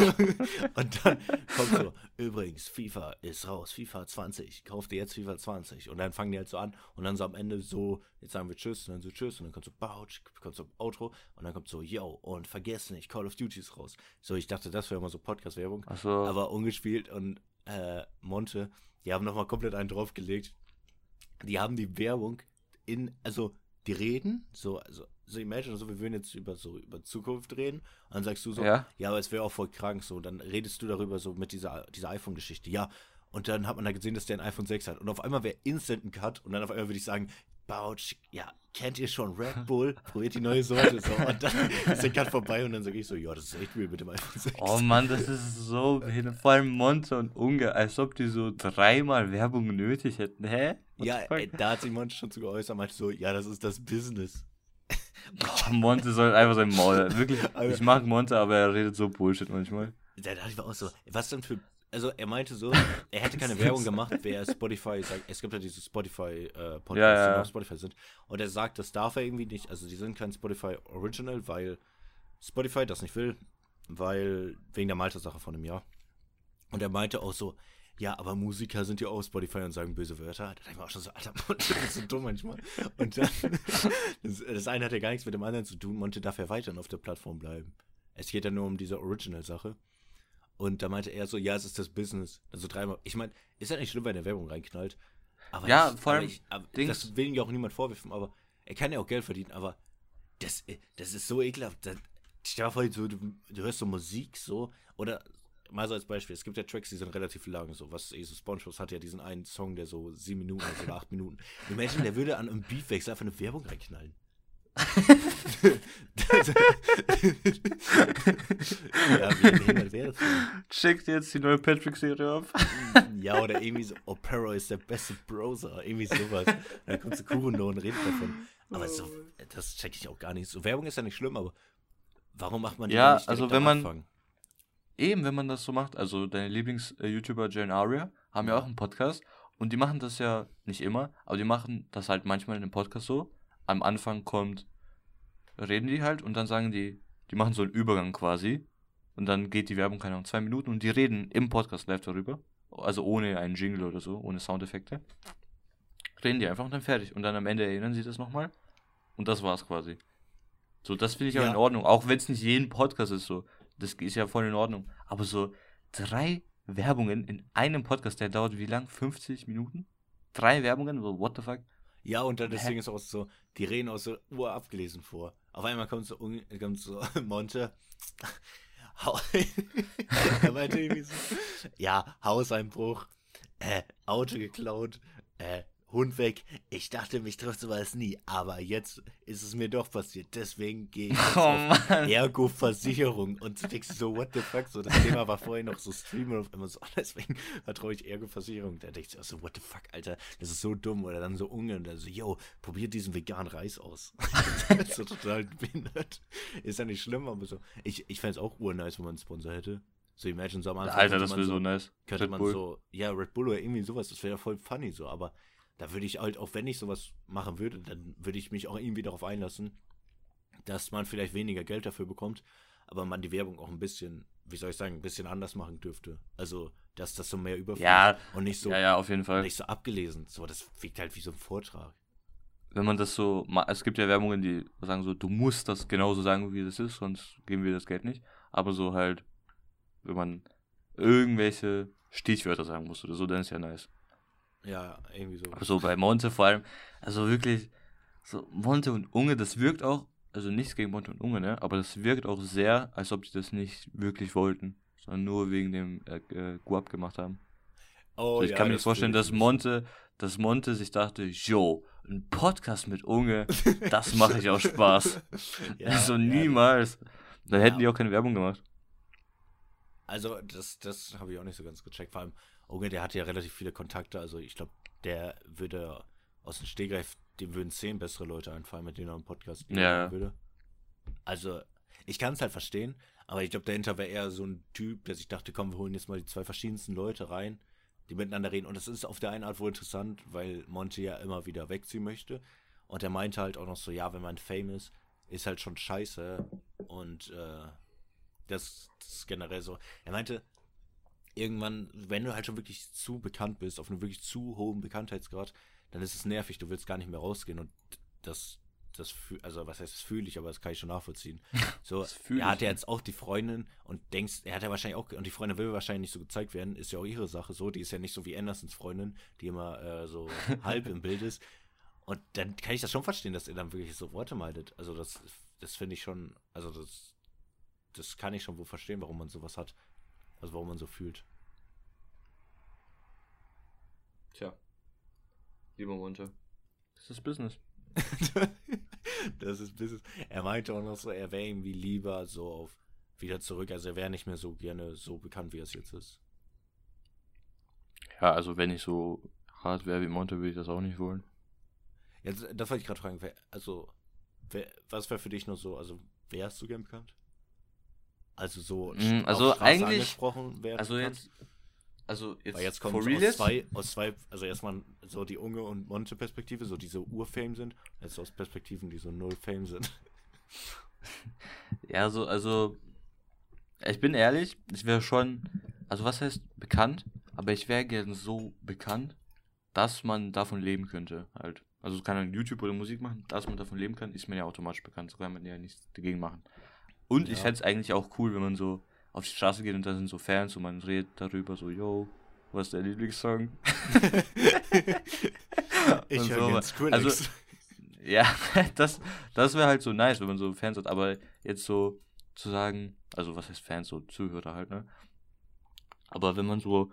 und dann kommt so, übrigens, FIFA ist raus, FIFA 20, kauft dir jetzt FIFA 20. Und dann fangen die halt so an und dann so am Ende so, jetzt sagen wir Tschüss und dann so Tschüss und dann kommt so, bau, tschick, kommt so Outro und dann kommt so, yo, und vergesst nicht, Call of Duty ist raus. So, ich dachte, das wäre immer so Podcast-Werbung. So. Aber ungespielt und äh, Monte, die haben nochmal komplett einen draufgelegt. Die haben die Werbung in, also die reden, so, also, so imagine, so, wir würden jetzt über so über Zukunft reden, und dann sagst du so, ja, ja aber es wäre auch voll krank, so, dann redest du darüber so mit dieser, dieser iPhone-Geschichte, ja, und dann hat man da gesehen, dass der ein iPhone 6 hat. Und auf einmal wäre instant ein Cut. Und dann auf einmal würde ich sagen, Bouch, ja, kennt ihr schon Red Bull? Probiert die neue Sorte. So. Und dann ist der Cut vorbei und dann sage ich so, ja, das ist echt real mit dem iPhone 6. Oh Mann, das ist so Vor allem Monte und Unge, als ob die so dreimal Werbung nötig hätten. Hä? What ja, ey, da hat sich Monte schon zu geäußert, meinte so, ja, das ist das Business. Oh, Monte soll einfach sein Maul. Wirklich, ich mag Monte, aber er redet so Bullshit manchmal. Da dachte ich mir auch so, was denn für also er meinte so, er hätte keine Werbung gemacht, wer Spotify sagt, es gibt ja diese Spotify äh, Podcasts, ja, ja. die auf Spotify sind. Und er sagt, das darf er irgendwie nicht, also die sind kein Spotify Original, weil Spotify das nicht will, weil wegen der Malta-Sache von einem Jahr. Und er meinte auch so, ja, aber Musiker sind ja auch Spotify und sagen böse Wörter. Da dachte ich mir auch schon so, Alter, Monte, das ist so dumm manchmal. Und dann, das, das eine hat ja gar nichts mit dem anderen zu tun. Monte darf ja weiterhin auf der Plattform bleiben. Es geht ja nur um diese Original-Sache. Und da meinte er so, ja, es ist das Business. Also dreimal. Ich meine, ist ja nicht schlimm, wenn er Werbung reinknallt. Aber ja, ich, vor allem. Ich, das will ihm ja auch niemand vorwerfen, aber er kann ja auch Geld verdienen, aber das, das ist so ekelhaft. Das, stell dir vor, so, du, du, hörst so Musik so, oder mal so als Beispiel, es gibt ja Tracks, die sind relativ lang, so was eh so SpongeBob hat ja diesen einen Song, der so sieben Minuten ist oder acht Minuten. Imagine, der würde an einem Beatwechsel einfach eine Werbung reinknallen ja, wie behindert wäre das denn? Checkt jetzt die neue Patrick-Serie auf. ja, oder irgendwie so, Opera ist der beste Browser. Irgendwie sowas. Dann kommt so Kurundo und redet davon. Aber so, das check ich auch gar nicht. So, Werbung ist ja nicht schlimm, aber warum macht man die ja, nicht also wenn man Anfang? Eben, wenn man das so macht, also deine Lieblings-YouTuber Jane Aria haben ja auch einen Podcast und die machen das ja nicht immer, aber die machen das halt manchmal in dem Podcast so am Anfang kommt reden die halt und dann sagen die, die machen so einen Übergang quasi. Und dann geht die Werbung, keine Ahnung, zwei Minuten und die reden im Podcast live darüber. Also ohne einen Jingle oder so, ohne Soundeffekte. Reden die einfach und dann fertig. Und dann am Ende erinnern sie das nochmal. Und das war's quasi. So, das finde ich Ja. aber in Ordnung. Auch wenn es nicht jeden Podcast ist so. Das ist ja voll in Ordnung. Aber so drei Werbungen in einem Podcast, der dauert wie lang? 50 Minuten? Drei Werbungen? So, what the fuck? Ja, und dann das Hä? Ist auch so, die reden auch so urabgelesen vor. Auf einmal kommt so, kommt so Monte. Er meinte irgendwie so, ja, Hauseinbruch, äh, Auto geklaut, äh, Hund weg. Ich dachte, mich trifft sowas nie, aber jetzt ist es mir doch passiert. Deswegen gehe ich jetzt Oh auf Mann. Ergo-Versicherung. Und du denkst so, what the fuck? So, das Thema war vorher noch so Streamer auf Amazon, deswegen vertraue ich Ergo-Versicherung. Da denkst du auch so, what the fuck, Alter, das ist so dumm. Oder dann so Unge und dann so, yo, probier diesen veganen Reis aus. das ist so total behindert. Ist ja nicht schlimm, aber so. Ich, ich fände es auch urnice, wenn man einen Sponsor hätte. So, imagine so am Anfang. Alter, das man wäre so nice. könnte Red man Bull. so, ja, Red Bull oder irgendwie sowas, das wäre voll funny so, aber da würde ich halt, auch wenn ich sowas machen würde, dann würde ich mich auch irgendwie darauf einlassen, dass man vielleicht weniger Geld dafür bekommt, aber man die Werbung auch ein bisschen, wie soll ich sagen, ein bisschen anders machen dürfte. Also, dass das so mehr überfließt Ja, und nicht so, ja, ja, auf jeden Fall. nicht so abgelesen. So, das wirkt halt wie so ein Vortrag. wenn man das so, es gibt ja Werbungen, die sagen so, du musst das genauso sagen, wie das ist, sonst geben wir das Geld nicht. Aber so halt, wenn man irgendwelche Stichwörter sagen muss oder so, dann ist ja nice. Ja, irgendwie so. So bei Monte vor allem, also wirklich, so Monte und Unge, das wirkt auch, also nichts gegen Monte und Unge, ne, aber das wirkt auch sehr, als ob die das nicht wirklich wollten, sondern nur wegen dem äh, äh, Guap gemacht haben. Oh, So, ich ja, kann mir das vorstellen, dass. Monte, dass Monte sich dachte, yo, ein Podcast mit Unge, das mache ich auch Spaß. Ja, so ja, niemals. Dann hätten Ja. die auch keine Werbung gemacht. Also, das, das habe ich auch nicht so ganz gecheckt. Vor allem, Unge, der hat ja relativ viele Kontakte. Also, ich glaube, der würde aus dem Stegreif, dem würden zehn bessere Leute einfallen, mit denen er einen Podcast Ja, würde. Also, ich kann es halt verstehen, aber ich glaube, dahinter wäre eher so ein Typ, der sich dachte, komm, wir holen jetzt mal die zwei verschiedensten Leute rein, die miteinander reden. Und das ist auf der einen Art wohl interessant, weil Monte ja immer wieder wegziehen möchte. Und er meinte halt auch noch so, ja, wenn man Fame ist, ist halt schon scheiße. Und äh, das, das ist generell so. Er meinte, irgendwann, wenn du halt schon wirklich zu bekannt bist, auf einem wirklich zu hohen Bekanntheitsgrad, dann ist es nervig, du willst gar nicht mehr rausgehen und das, das, also was heißt, das fühle ich, aber das kann ich schon nachvollziehen. So, er hat ja jetzt auch die Freundin und denkst, er hat ja wahrscheinlich auch, und die Freundin will wahrscheinlich nicht so gezeigt werden, ist ja auch ihre Sache so, die ist ja nicht so wie Andersons Freundin, die immer äh, so halb im Bild ist. Und dann kann ich das schon verstehen, dass er dann wirklich so Worte meidet. Also das, das finde ich schon, also das, das kann ich schon wohl verstehen, warum man sowas hat. Also warum man so fühlt. Tja. Lieber Monte. Das ist Business. das ist Business. Er meinte auch noch so, er wäre irgendwie lieber so auf wieder zurück. Also er wäre nicht mehr so gerne so bekannt, wie er es jetzt ist. Ja, also wenn ich so hart wäre wie Monte, würde ich das auch nicht wollen. Jetzt, das wollte ich gerade fragen. Also, wer, was wäre für dich noch so? Also, wärst du gern bekannt? Also so Mm, also eigentlich- angesprochen werden Also jetzt, also jetzt, Weil jetzt kommt so aus zwei, aus zwei, also erstmal so die Unge und Monte Perspektive, so diese Urfame sind, jetzt aus Perspektiven, die so null Fame sind. Ja, so, also, ich bin ehrlich, ich wäre schon, also was heißt bekannt, aber ich wäre gern so bekannt, dass man davon leben könnte, halt. Also kann man YouTube oder Musik machen, dass man davon leben kann, ist man ja automatisch bekannt, so kann man ja nichts dagegen machen. Und ich Ja. fände es eigentlich auch cool, wenn man so auf die Straße geht und da sind so Fans und man redet darüber, so, yo, was ist der Lieblingssong? ich höre so, also- Skrillex. Ja, das, das wäre halt so nice, wenn man so Fans hat, aber jetzt so zu sagen, also was heißt Fans, so Zuhörer halt, ne? Aber wenn man so,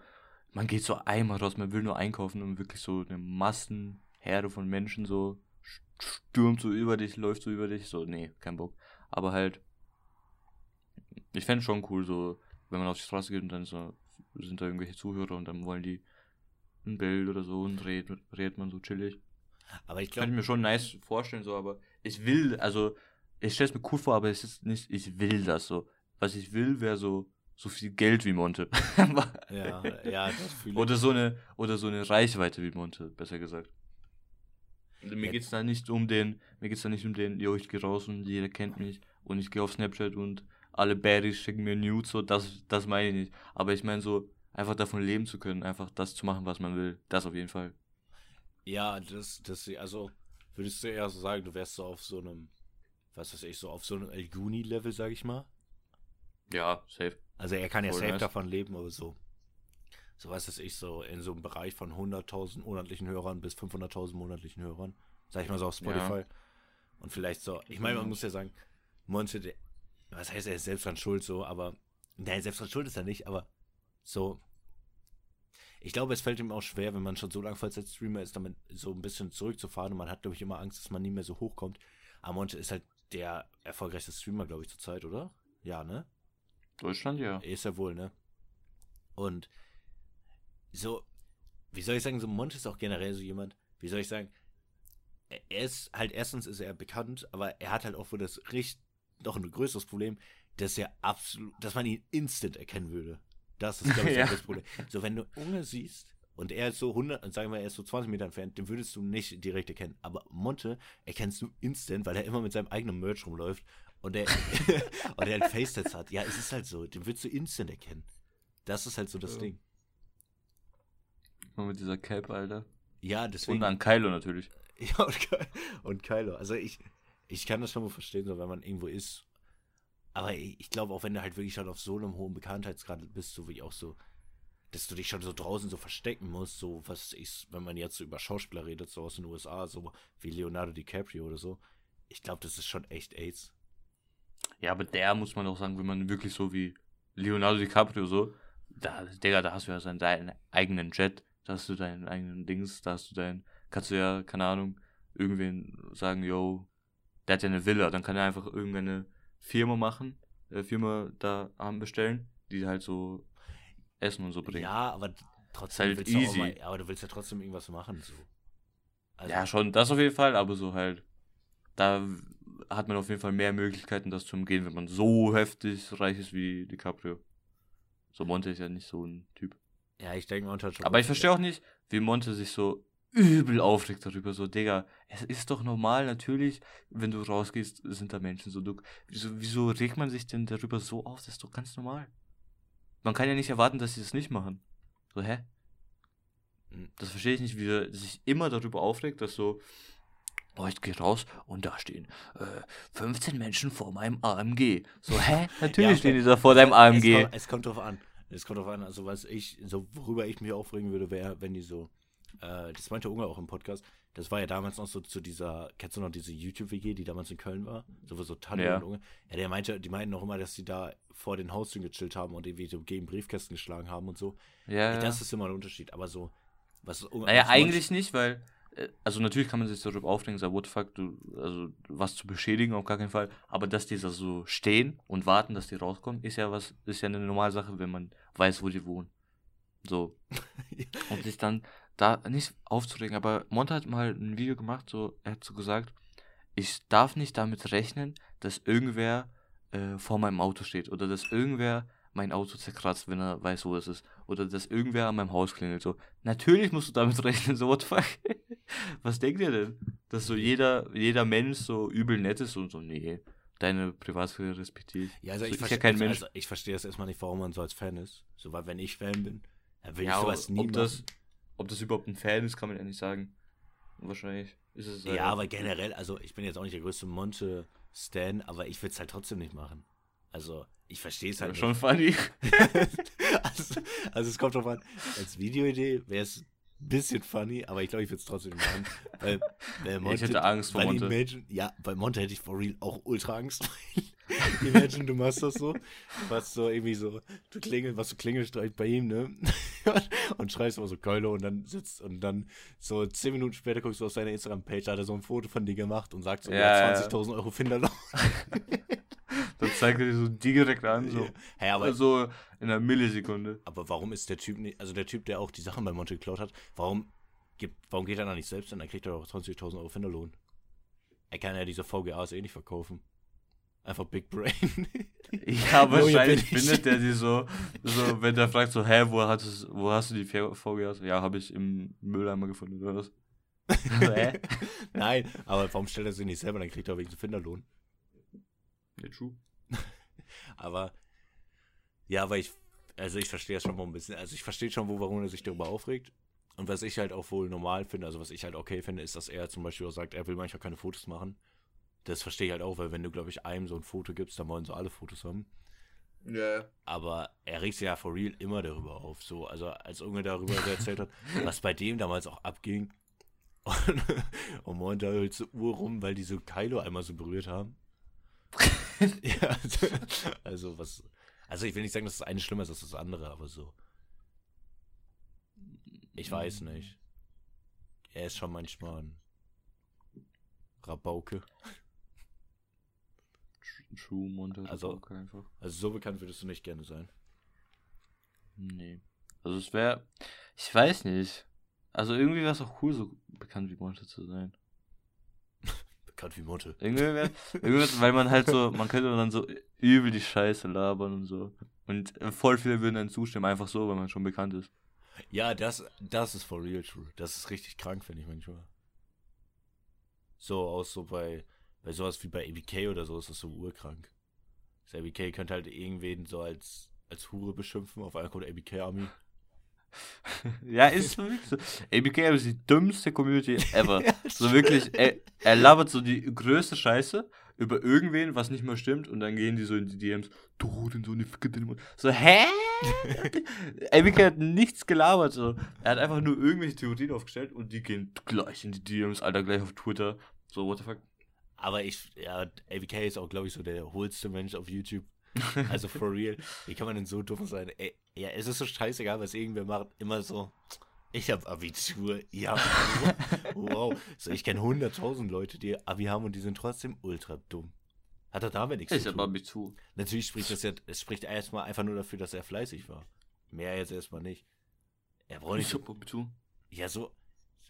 man geht so einmal raus, man will nur einkaufen und wirklich so eine Massenherde von Menschen so stürmt so über dich, läuft so über dich, so, nee, kein Bock. Aber halt, ich fände schon cool, so, wenn man auf die Straße geht und dann so, sind da irgendwelche Zuhörer und dann wollen die ein Bild oder so und redet, redet man so chillig. Aber ich Könnte glaube, ich mir schon nice vorstellen, so, aber ich will, also, ich stelle es mir cool vor, aber es ist nicht, ich will das so. Was ich will, wäre so, so viel Geld wie Monte. ja, ja, das fühle ich. oder so eine, oder so eine Reichweite wie Monte, besser gesagt. Mir Ja. geht's da nicht um den, mir geht's da nicht um den, yo, ich geh raus und jeder kennt mich und ich gehe auf Snapchat und alle Baddies schicken mir Nudes, so, das, das meine ich nicht. Aber ich meine so, einfach davon leben zu können, einfach das zu machen, was man will, das auf jeden Fall. Ja, das, das, also, würdest du eher so sagen, du wärst so auf so einem, was weiß ich, so auf so einem El Guni-Level, sag ich mal? Ja, safe. Also er kann ja Voll safe nice. davon leben, aber so, so was weiß ich, so in so einem Bereich von 100.000 monatlichen Hörern bis 500.000 monatlichen Hörern, sag ich mal so auf Spotify. Und vielleicht so, ich meine, man muss ja sagen, der, was heißt, er ist selbst dran schuld, so, aber, nein, selbst dran schuld ist er nicht, aber so, ich glaube, es fällt ihm auch schwer, wenn man schon so lange Vollzeit Streamer ist, damit so ein bisschen zurückzufahren und man hat, glaube ich, immer Angst, dass man nie mehr so hochkommt. Aber Monte ist halt der erfolgreichste Streamer, glaube ich, zurzeit, oder? Ja, ne? Deutschland, ja. Ist er wohl, ne? Und so, wie soll ich sagen, so Monte ist auch generell so jemand, wie soll ich sagen, er- er ist halt, erstens ist er bekannt, aber er hat halt auch wohl das richtig, noch ein größeres Problem, dass er absolut, dass man ihn instant erkennen würde. Das ist, glaube ich, Ja. das Problem. So, wenn du Unge siehst und er ist so 100, sagen wir, er ist so 20 Meter entfernt, den würdest du nicht direkt erkennen. Aber Monte erkennst du instant, weil er immer mit seinem eigenen Merch rumläuft und er, und er halt Facetats hat. Ja, es ist halt so, den würdest du instant erkennen. Das ist halt so das Ja. Ding. Nur mit dieser Cap, Alter. Ja, deswegen. Und an Kylo natürlich. Ja, und, Ky und Kylo. Also ich, ich kann das schon mal verstehen, so wenn man irgendwo ist. Aber ich, glaube auch, wenn du halt wirklich schon auf so einem hohen Bekanntheitsgrad bist, so wie auch so, dass du dich schon so draußen so verstecken musst, so was ich, wenn man jetzt so über Schauspieler redet, so aus den USA, so wie Leonardo DiCaprio oder so. Ich glaube, das ist schon echt AIDS. Ja, aber der muss man auch sagen, wenn man wirklich so wie Leonardo DiCaprio so, da, Digga, da hast du ja seinen, deinen eigenen Jet, da hast du deinen eigenen Dings, da hast du dein, kannst du ja, keine Ahnung, irgendwen sagen, yo, der hat ja eine Villa, dann kann er einfach irgendeine Firma machen, äh, Firma da haben bestellen, die halt so Essen und so bringen. Ja, aber trotzdem halt willst du auch easy. mal, aber du willst ja trotzdem irgendwas machen, so. Also, Ja, schon, das auf jeden Fall, aber so halt, da hat man auf jeden Fall mehr Möglichkeiten, das zu umgehen, wenn man so heftig reich ist wie DiCaprio. So Monte ist ja nicht so ein Typ. ja, ich denke, man hat schon. Aber ich verstehe auch nicht, wie Monte sich so übel aufregt darüber. So, Digga, es ist doch normal, natürlich, wenn du rausgehst, sind da Menschen so. Du, wieso, wieso regt man sich denn darüber so auf? Das ist doch ganz normal. Man kann ja nicht erwarten, dass sie das nicht machen. So, hä? Hm. Das verstehe ich nicht, wie er sich immer darüber aufregt, dass so, oh, ich gehe raus und da stehen äh, 15 Menschen vor meinem AMG. So, hä? Natürlich Ja, stehen die da vor deinem Es AMG. kommt, es kommt drauf an. Es kommt drauf an, also was ich, so worüber ich mich aufregen würde, wäre, wenn die so, äh, das meinte Unge auch im Podcast, das war ja damals noch so zu dieser, kennst du noch diese YouTube-WG, die damals in Köln war? So wo so Tanne Ja. und Unge. Ja, der meinte, die meinten noch immer, dass die da vor den Haustüren gechillt haben und irgendwie so gegen Briefkästen geschlagen haben und so. Ja, Ja, das ist immer ein Unterschied, aber so, was Unge. Naja, eigentlich nicht, weil, äh, also natürlich kann man sich darüber aufregen, sagen, what the fuck, du, also was zu beschädigen, auf gar keinen Fall. Aber dass die da so stehen und warten, dass die rauskommen, ist ja was, ist ja eine normale Sache, wenn man weiß, wo die wohnen. So. und sich dann da nicht aufzuregen. Aber Monte hat mal ein Video gemacht, so, er hat so gesagt, ich darf nicht damit rechnen, dass irgendwer äh, vor meinem Auto steht oder dass irgendwer mein Auto zerkratzt, wenn er weiß, wo es ist. Oder dass irgendwer an meinem Haus klingelt. So, natürlich musst du damit rechnen, so, what the fuck? Was denkt ihr denn? Dass so jeder, jeder Mensch so übel nett ist und so, nee, deine Privatsphäre respektiere ich. Ja, also So, ich, ist ja verstehe, kein also, Mensch. also ich verstehe das erstmal nicht, warum man so als Fan ist. So, weil wenn ich Fan bin, dann will Ja, ich sowas nie ob das, überhaupt ein Fan ist, kann man ja nicht sagen. Wahrscheinlich ist es halt Ja, aber generell, also ich bin jetzt auch nicht der größte Monte-Stan, aber ich will es halt trotzdem nicht machen. Also, ich verstehe es Ja, halt schon funny. also, also, es kommt drauf an, als Videoidee wäre es bisschen funny, aber ich glaube, ich würde es trotzdem machen. Weil, weil Monte, hätte Angst vor Monte. Imagine, ja, bei Monte hätte ich for real auch ultra Angst. Imagine, du machst das so, was so irgendwie so, du klingelst, was du klingelst bei ihm, ne? und schreist immer so Keule und dann sitzt und dann so zehn Minuten später guckst du auf seine Instagram-Page, da hat er so ein Foto von dir gemacht und sagt so, ja. 20.000 Euro Finderlohn. Dann zeigt er dir so direkt an, so. Hä, aber, Also in einer Millisekunde. aber warum ist der Typ nicht, also der Typ, der auch die Sachen bei Monte geklaut hat, warum gibt, warum geht er da nicht selbst hin? Dann kriegt er doch 20.000 Euro Finderlohn. Er kann ja diese VGAs eh nicht verkaufen. Einfach Big Brain. Ja, wahrscheinlich findet der die so, so, wenn der fragt so, hä, wo, hattest, wo hast du die VGAs? Ja, habe ich im Mülleimer gefunden oder was? Hä? Nein, aber warum stellt er sich nicht selber? Dann kriegt er wegen Finderlohn. Ja, true. Aber ja, aber ich, also ich verstehe das schon mal ein bisschen. Also ich verstehe schon, wo, warum er sich darüber aufregt. Und was ich halt auch wohl normal finde, also was ich halt okay finde, ist, dass er zum Beispiel auch sagt, er will manchmal keine Fotos machen. Das verstehe ich halt auch, weil wenn du, glaube ich, einem so ein Foto gibst, dann wollen sie alle Fotos haben. Ja. Aber er regt sich ja for real immer darüber auf. So, also als Unge darüber so erzählt hat, was bei dem damals auch abging. Und, und da halt so Uhr rum, weil die so Kylo einmal so berührt haben. ja, also, also was. Also ich will nicht sagen, dass das eine schlimmer ist als das andere, aber so. Ich weiß nicht. Er ist schon manchmal ein Rabauke. True, Monte. Also- einfach. Also so bekannt würdest du nicht gerne sein. Nee. Also es wäre. Ich weiß nicht. Also irgendwie wäre es auch cool, so bekannt wie Monte zu sein. Bekannt wie Motte. Irgendwie wär's- weil man halt so. Man könnte dann so übel die Scheiße labern und so. Und voll viele würden dann zustimmen, einfach so, weil man schon bekannt ist. Ja, das, das ist for real true. Das ist richtig krank, finde ich manchmal. So aus so bei, bei sowas wie bei ABK oder so ist das so urkrank. Das ABK könnte halt irgendwen so als, als Hure beschimpfen, auf einmal kommt ABK Army. Ja, ist wirklich so. ABK ist die dümmste Community ever. So wirklich, er, er labert so die größte Scheiße über irgendwen, was nicht mehr stimmt, und dann gehen die so in die DMs, du, den so eine Ficke, den. So, hä? ABK hat nichts gelabert, so. Er hat einfach nur irgendwelche Theorien aufgestellt und die gehen gleich in die DMs, Alter, gleich auf Twitter. So, what the fuck? Aber ich, ja, ABK ist auch, glaube ich, so der hohlste Mensch auf YouTube. Also for real. Wie kann man denn so dumm sein? Ey, ja, es ist so scheißegal, was irgendwer macht. Immer so, ich habe Abitur, ja, wow. So, ich kenne 100.000 Leute, die Abi haben und die sind trotzdem ultra dumm. Hat er damit nichts Ich zu tun. Abitur. Natürlich spricht das ja, es spricht erstmal einfach nur dafür, dass er fleißig war. Mehr jetzt erstmal nicht. Er braucht nicht Ich hab Abitur. ja, so,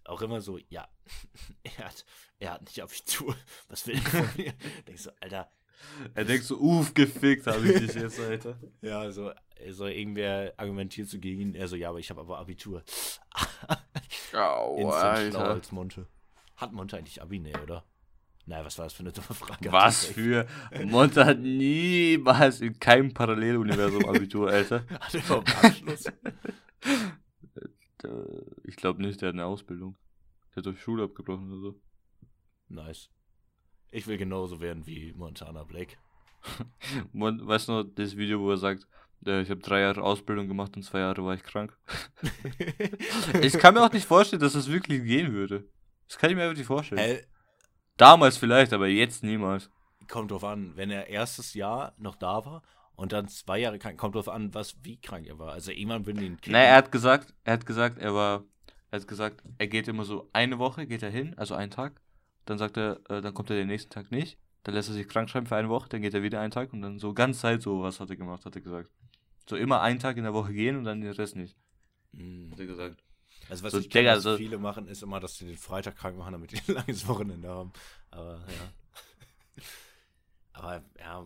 auch immer so, ja, er hat, er hat nicht Abitur. Was will er von mir? Denkst du, Alter, Er denkt so, uff, gefickt habe ich dich jetzt, Alter. Ja, so, so irgendwer argumentiert so gegen ihn. Er so, ja, aber ich habe aber Abitur. Au, Instant schlauer als Monte. Hat Monte eigentlich Abi? Nee, oder? Naja, was war das für eine dumme Frage? Was für. Monte hat niemals in keinem Paralleluniversum Abitur, Alter. Hat er überhaupt einen Abschluss? Der- Ich glaube nicht, der hat eine Ausbildung. Der hat durch Schule abgebrochen oder so. nice. Ich will genauso werden wie Montana Black. Weißt du noch, das Video, wo er sagt, äh, ich habe drei Jahre Ausbildung gemacht und zwei Jahre war ich krank. Ich kann mir auch nicht vorstellen, dass das wirklich gehen würde. Das kann ich mir einfach nicht vorstellen. Hä? Damals vielleicht, aber jetzt niemals. Kommt drauf an, wenn er erstes Jahr noch da war und dann zwei Jahre krank, kommt drauf an, was, wie krank er war. Also irgendwann die ihn. Nein, er hat gesagt, er hat gesagt, er war, er hat gesagt, er geht immer so eine Woche, geht er hin, also einen Tag. Dann sagt er, äh, dann kommt er den nächsten Tag nicht. Dann lässt er sich krank schreiben für eine Woche, dann geht er wieder einen Tag und dann so ganz Zeit so was hat er gemacht, hat er gesagt. So immer einen Tag in der Woche gehen und dann den Rest nicht, Mm. hat er gesagt. Also was So, ich kenne, Digga, was so- viele machen, ist immer, dass sie den Freitag krank machen, damit die ein langes Wochenende haben. Aber ja. Aber ja.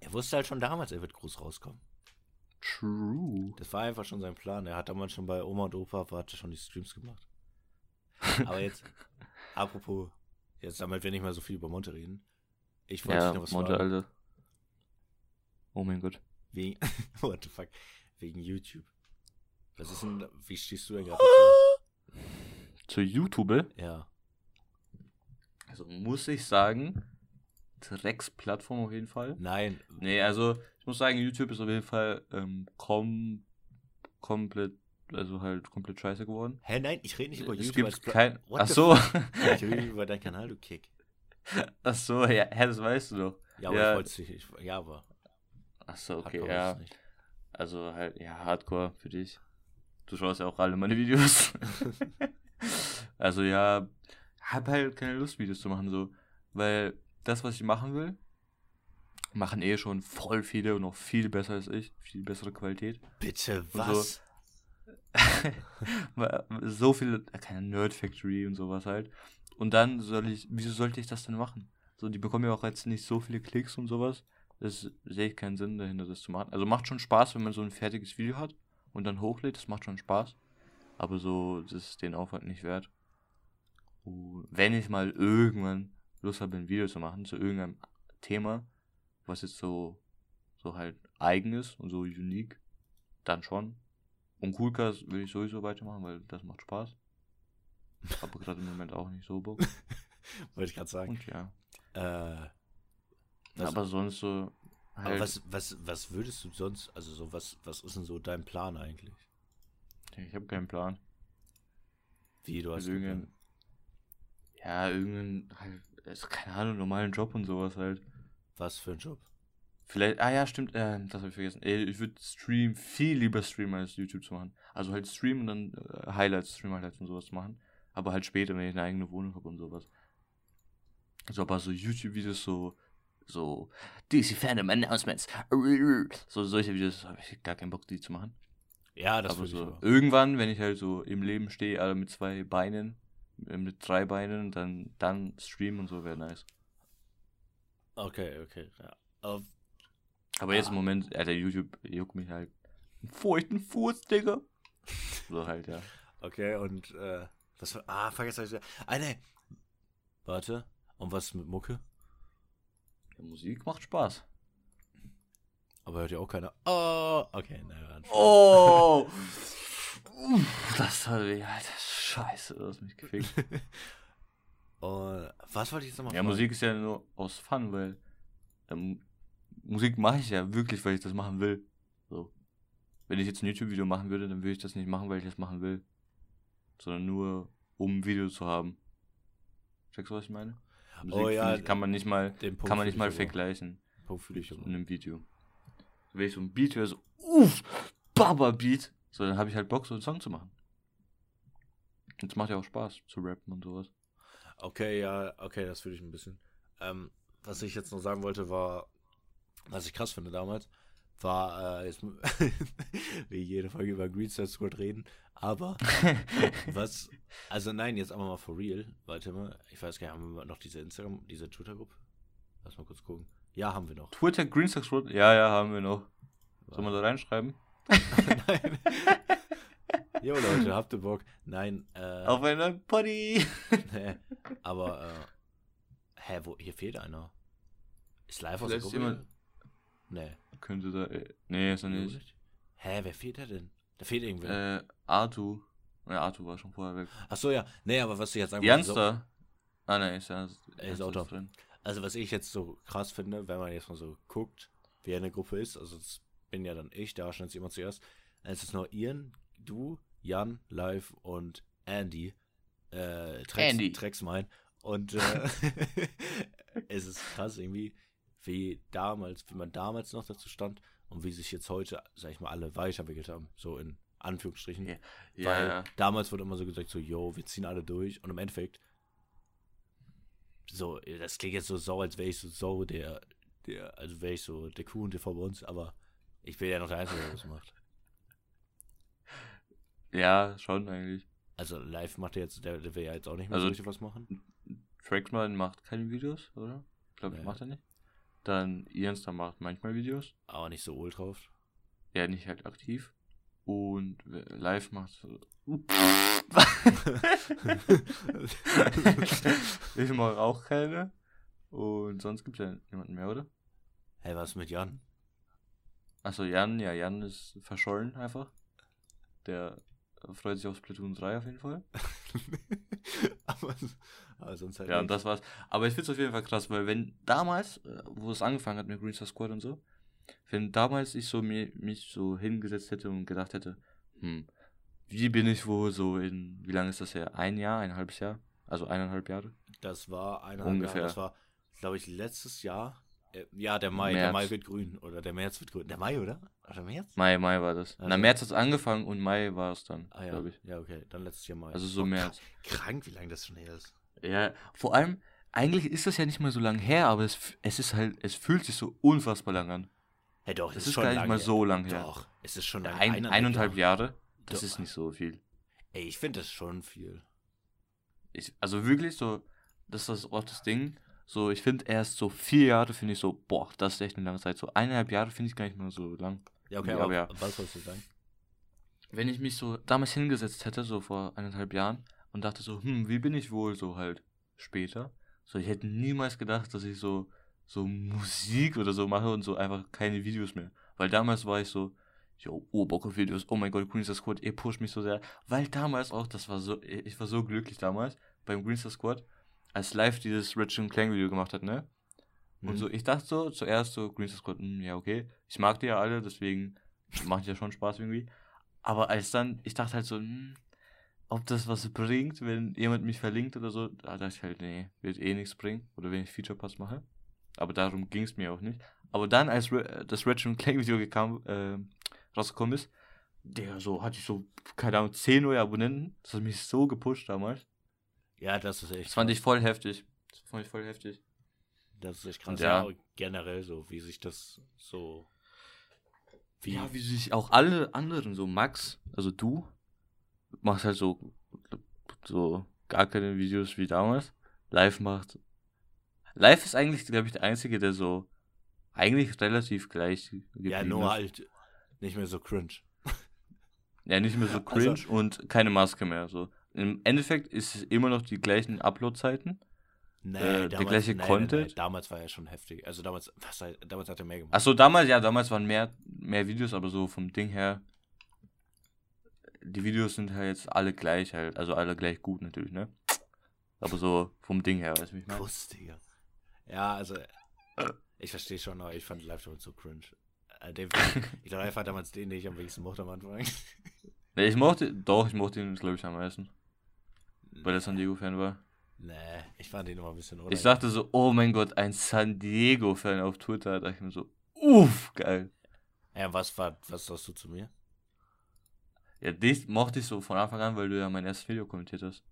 Er wusste halt schon damals, er wird groß rauskommen. True. Das war einfach schon sein Plan. Er hat damals schon bei Oma und Opa hatte schon die Streams gemacht. Aber jetzt, apropos, jetzt damit wir nicht mehr so viel über Monte reden. Ich wollte Ja, noch was Monte, fragen. Alter. Oh mein Gott. Wegen, what the fuck, wegen YouTube. Was ist denn, wie stehst du denn gerade dazu? Zu YouTube, Ja. also muss ich sagen, Drecksplattform auf jeden Fall. Nein, Nee, also ich muss sagen, YouTube ist auf jeden Fall ähm, kom komplett, also halt komplett scheiße geworden. hä, nein, ich rede nicht über es YouTube. gibt als Pla- kein. Ach so, Ich rede über deinen Kanal, du Kick. ach so, ja, hä, das weißt du doch. Ja, aber Ja. ich wollte es nicht. Ich, ja, aber. Ach so, okay, Hardcore ja. es. Also halt, ja, Hardcore für dich. Du schaust ja auch alle meine Videos. also ja, hab halt keine Lust, Videos zu machen, so. Weil das, was ich machen will, machen eh schon voll viele und noch viel besser als ich. Viel bessere Qualität. Bitte, was? So viele, keine Nerd Factory und sowas halt. Und dann soll ich, wieso sollte ich das denn machen? So, die bekommen ja auch jetzt nicht so viele Klicks und sowas. Das sehe ich keinen Sinn dahinter, das zu machen. Also macht schon Spaß, wenn man so ein fertiges Video hat und dann hochlädt, das macht schon Spaß. Aber so, das ist den Aufwand nicht wert. Und wenn ich mal irgendwann Lust habe, ein Video zu machen zu irgendeinem Thema, was jetzt so, so halt eigen ist und so unique, dann schon. Und Coolcast will ich sowieso weitermachen, weil das macht Spaß. Aber gerade im Moment auch nicht so Bock. Wollte ich gerade sagen. Und ja. Äh, was, aber sonst so. aber Halt, was, was, was würdest du sonst, also so, was, was ist denn so dein Plan eigentlich? ich habe keinen Plan. Wie, du hast Also irgendein, ja, irgendein, halt, also keine Ahnung, normalen Job und sowas halt. was für ein Job? Vielleicht, ah ja, stimmt, äh, das habe ich vergessen. Ey, Ich würde streamen, viel lieber streamen, als YouTube zu machen. Also halt streamen und dann äh, Highlights, Stream-Highlights und sowas zu machen. Aber halt später, wenn ich eine eigene Wohnung habe und sowas. So, aber so YouTube-Videos, so, so, DC Fandom Announcements, so solche Videos habe ich gar keinen Bock, die zu machen. Ja, das aber würde ich so, aber. irgendwann, wenn ich halt so im Leben stehe, also mit zwei Beinen, äh, mit drei Beinen, dann, dann streamen und so wäre nice. Okay, okay, ja. Aber Aber jetzt Ah. im Moment, Alter, YouTube juckt mich halt. Einen feuchten Fuß, Digga. So halt, ja. Okay, und äh, was war. Ah, vergessen ich. Ah, nee. Warte. Und was mit Mucke? ja Musik macht Spaß. Aber hört ja auch keiner. Oh, okay, nein. Oh! Uff, das hat weh, Alter. Scheiße, du hast mich gefickt. Und was wollte ich jetzt nochmal ja, Musik ist ja nur aus Fun, weil ähm, Musik mache ich ja wirklich, weil ich das machen will. So. Wenn ich jetzt ein YouTube-Video machen würde, dann würde ich das nicht machen, weil ich das machen will. Sondern nur, um ein Video zu haben. Checkst du, was ich meine? Musik, Oh ja, ich, kann man nicht mal, kann man nicht mal vergleichen. Punkt fühle ich in einem Video. Wenn ich so ein Beat höre, so, uff, Baba-Beat, so, dann habe ich halt Bock, so einen Song zu machen. Und es macht ja auch Spaß, zu rappen und sowas. Okay, ja, okay, das fühle ich ein bisschen. Ähm, was ich jetzt noch sagen wollte, war, was ich krass finde damals, war, äh, jetzt, wie jede Folge über Green Star Squad reden, aber was, also nein, jetzt aber mal for real, warte mal, ich weiß gar nicht, haben wir noch diese Instagram, diese Twitter-Gruppe? Lass mal kurz gucken. Ja, haben wir noch. Twitter Greenstocks Road, ja, ja, haben wir noch. Soll man da reinschreiben? Nein. Jo Leute, habt ihr Bock? Nein, äh, Auf einer Party! nee, aber, äh, hä, wo, hier fehlt einer. Ist live aus der Gruppe? Nee. Könnte da, äh, nee, ist er nicht. Hä, wer fehlt da denn? Da fehlt irgendwer. Äh, Artu. Ja, Artu war schon vorher weg. Ach so, ja. Nee, aber was ich jetzt sagen Janster. Ah, nein, ist ja. Er ist auch da. Also was ich jetzt so krass finde, wenn man jetzt mal so guckt, wer in der Gruppe ist, also das bin ja dann ich, da schneidet jemand zuerst. Es ist nur Ian, du, Jan, Live und Andy. Äh, Trex, Andy. Trex mein. Und äh, es ist krass irgendwie, wie damals, wie man damals noch dazu stand und wie sich jetzt heute, sag ich mal, alle weiterentwickelt haben. So in Anführungsstrichen. Ja, Weil ja. damals wurde immer so gesagt, so, yo, wir ziehen alle durch. Und im Endeffekt, so, das klingt jetzt so sauer, als wäre ich so so der, der, also wäre ich so der Kuh und der vor uns, aber ich bin ja noch der Einzige, der das macht. Ja, schon eigentlich. Also live macht er jetzt, der, der will ja jetzt auch nicht mehr Also- so richtig was machen. Trackman macht keine Videos, oder? Ich glaube, Nee. macht er nicht. Dann Ianster macht manchmal Videos. Aber nicht so ultra oft. Ja, nicht halt aktiv. Und live macht ich mache auch keine. Und sonst gibt es ja niemanden mehr, oder? Hey, was mit Jan? Achso, Jan, ja, Jan ist verschollen einfach. Der freut sich auf Splatoon 3 auf jeden Fall. aber, aber sonst halt Ja, und nicht. das war's. Aber ich find's auf jeden Fall krass, weil wenn damals, äh, wo es angefangen hat mit Green Star Squad und so, wenn damals ich so mir, mich so hingesetzt hätte und gedacht hätte, hm, wie bin ich wohl so in, wie lange ist das her? Ein Jahr, ein halbes Jahr? Also eineinhalb Jahre? Das war eine Ungefähr. Das war, glaube ich, letztes Jahr. Äh, Ja, der Mai. Der März. Mai wird grün. Oder der März wird grün. Der Mai, oder? Oder März? Mai, Mai war das. Also- Na, März hat's angefangen und Mai war es dann, Ah ja, glaube ich. ja, okay, dann letztes Jahr Mai. Also so Oh, März. Krank, wie lange das schon her ist. Ja, vor allem, eigentlich ist das ja nicht mal so lang her, aber es, es ist halt, es fühlt sich so unfassbar lang an. Hey, doch, Es ist gar nicht mal so lang her. Doch, es ist schon Ja, lang- ein, eineinhalb Jahre, das Doch. ist nicht so viel. Ey, ich finde das schon viel. Ich, also wirklich so, das ist auch das Ding. So, ich finde erst so vier Jahre finde ich so, boah, das ist echt eine lange Zeit. So eineinhalb Jahre finde ich gar nicht mal so lang. Ja, okay, aber, aber ja. was sollst du sagen? Wenn ich mich so damals hingesetzt hätte, so vor eineinhalb Jahren, und dachte so, hm, wie bin ich wohl so halt später? So, ich hätte niemals gedacht, dass ich so, so Musik oder so mache und so einfach keine Videos mehr. Weil damals war ich so, yo, oh, Bock auf Videos, oh mein Gott, Greenster Squad, ihr pusht mich so sehr. Weil damals auch, das war so, ich war so glücklich damals beim Greenster Squad, als live dieses Richard Clang Video gemacht hat, ne? Und Mhm. so, ich dachte so, zuerst so, Greenster Squad, hm, ja, okay, ich mag die ja alle, deswegen macht ja schon Spaß irgendwie. Aber als dann, ich dachte halt so, hm, ob das was bringt, wenn jemand mich verlinkt oder so, da dachte ich halt, nee, wird eh nichts bringen. Oder wenn ich Feature Pass mache. Aber darum ging es mir auch nicht. Aber dann, als Re das Ratchet Clank Video gekam, äh, rausgekommen ist, der so, hatte ich so, keine Ahnung, 10 neue Abonnenten. Das hat mich so gepusht damals. Ja, das ist echt. Das fand krass. ich voll heftig. Das fand ich voll heftig. Das ist echt krass. Ja, ja. generell so, wie sich das so. Wie, Ja, wie sich auch alle anderen, so Max, also du, machst halt so, so gar keine Videos wie damals. Live macht. Live ist eigentlich, glaube ich, der Einzige, der so eigentlich relativ gleich ja, nur ist. halt nicht mehr so cringe. Ja, nicht mehr so Also- cringe und keine Maske mehr. So. Im Endeffekt ist es immer noch die gleichen Upload-Zeiten. Nee, Äh, der gleiche Content? damals war ja schon heftig. Also damals, was, damals hat er mehr gemacht. Achso, damals, ja, damals waren mehr, mehr Videos, aber so vom Ding her. Die Videos sind halt jetzt alle gleich halt, also alle gleich gut natürlich, ne? Aber so vom Ding her, weißt du, wie ich meine? Digga. Ja, also, ich verstehe schon, aber ich fand Live damals so cringe. Äh, den, ich glaube, war damals den, den ich am wenigsten mochte am Anfang. Ne, ich mochte, doch, ich mochte ihn, glaube ich, am meisten, weil er San Diego-Fan war. Nee, ich fand den immer ein bisschen Ich dachte so, oh mein Gott, ein San Diego-Fan auf Twitter, da dachte ich mir so, uff, geil. Ja, was, war, was sagst du zu mir? Ja, dich mochte ich so von Anfang an, weil du ja mein erstes Video kommentiert hast.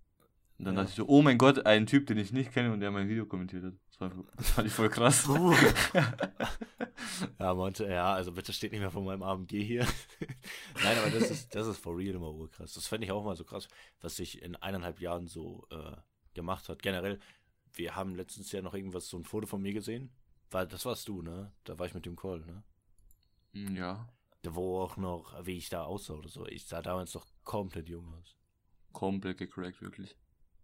Und dann Ja. dachte ich so, oh mein Gott, ein Typ, den ich nicht kenne und der mein Video kommentiert hat. Das, war, das fand ich voll krass. ja, meinte, ja, also bitte steht nicht mehr vor meinem AMG hier. Nein, aber das ist, das ist for real immer urkrass. Das fände ich auch mal so krass, was sich in eineinhalb Jahren so äh, gemacht hat. Generell, wir haben letztens ja noch irgendwas, so ein Foto von mir gesehen. War, das warst du, ne? Da war ich mit dem Call, ne? Hm, ja, Da wo auch noch, wie ich da aussah oder so. Ich sah damals noch komplett jung aus. komplett gecrackt, wirklich.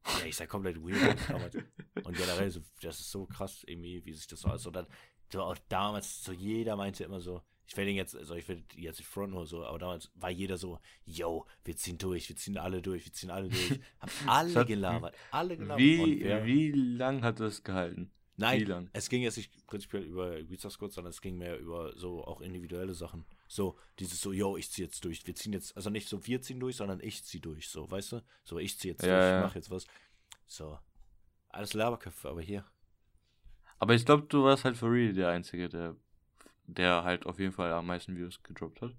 Ja, ich sah komplett weird damals. Und generell, so, das ist so krass irgendwie, wie sich das so aus. Und dann, so auch damals, so jeder meinte immer so, ich will den jetzt, also ich will jetzt nicht fronten oder so, aber damals war jeder so, yo, wir ziehen durch, wir ziehen alle durch, wir ziehen alle durch. Haben alle hat- gelabert, alle gelabert. Wie, wer- wie lang hat das gehalten? Nein, wie lang? es ging jetzt nicht prinzipiell über Squad, sondern es ging mehr über so auch individuelle Sachen. So, dieses so, yo, ich zieh jetzt durch. Wir ziehen jetzt, also nicht so, wir ziehen durch, sondern ich zieh durch, so, weißt du? So, ich zieh jetzt Ja, durch, ja. ich mach jetzt was. So. Alles Laberköpfe, aber hier. Aber ich glaube, du warst halt for real der Einzige, der, der halt auf jeden Fall am meisten Videos gedroppt hat.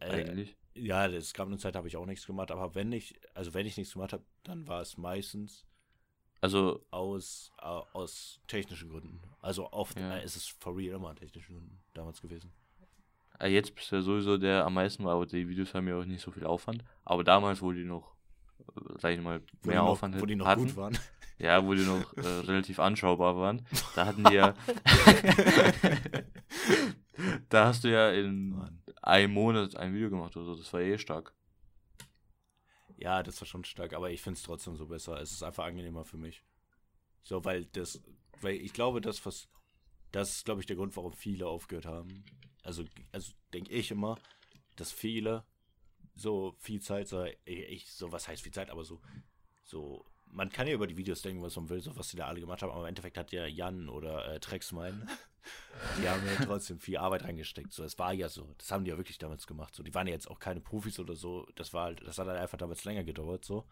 Äh, Eigentlich. ja, es gab eine Zeit, habe ich auch nichts gemacht, aber wenn ich, also wenn ich nichts gemacht habe, dann war es meistens Also, aus, äh, aus technischen Gründen. Also oft Ja. äh, ist es for real immer an technischen Gründen damals gewesen. äh, jetzt bist du ja sowieso der am meisten war, aber die Videos haben ja auch nicht so viel Aufwand. Aber damals, wo die noch, äh, sag ich mal, Wo mehr noch, Aufwand wo die noch hatten, gut waren. ja, wo die noch äh, relativ anschaubar waren, da hatten die ja, da hast du ja in Mann. einem Monat ein Video gemacht oder so, das war eh stark. Ja, das war schon stark, aber ich finde es trotzdem so besser. Es ist einfach angenehmer für mich. So, weil das, weil ich glaube, das, was, das ist, glaube ich, der Grund, warum viele aufgehört haben. Also, also denke ich immer, dass viele so viel Zeit, so, ich, so, was heißt viel Zeit, aber so, so, man kann ja über die Videos denken, was man will, so was die da alle gemacht haben, aber im Endeffekt hat ja Jan oder äh, Trexmein, die haben ja trotzdem viel Arbeit reingesteckt. So, es war ja so, das haben die ja wirklich damals gemacht. So, die waren ja jetzt auch keine Profis oder so. Das war halt, das hat halt einfach damals länger gedauert, so.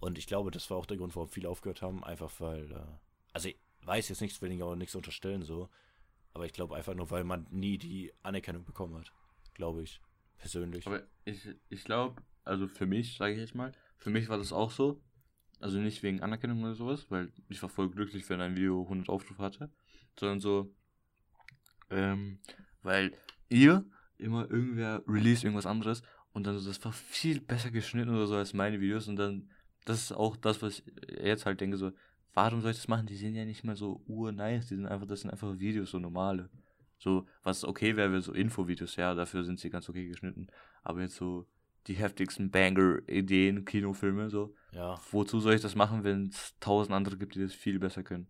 Und ich glaube, das war auch der Grund, warum viele aufgehört haben, einfach weil, äh, also ich weiß jetzt nichts, will ich auch nichts unterstellen, so. Aber ich glaube einfach nur, weil man nie die Anerkennung bekommen hat. Glaube ich. Persönlich. Aber ich, ich glaube, also für mich, sage ich jetzt mal, für mich war das auch so. Also nicht wegen Anerkennung oder sowas, weil ich war voll glücklich, wenn ein Video 100 Aufrufe hatte, sondern so, ähm, weil ihr immer irgendwer release irgendwas anderes und dann so, das war viel besser geschnitten oder so als meine Videos und dann, das ist auch das, was ich jetzt halt denke, so, warum soll ich das machen? Die sind ja nicht mal so urnice, die sind einfach, das sind einfach Videos, so normale. So, was okay wäre, wäre so Infovideos, ja, dafür sind sie ganz okay geschnitten. Aber jetzt so die heftigsten Banger-Ideen, Kinofilme, so. Ja. Wozu soll ich das machen, wenn es tausend andere gibt, die das viel besser können?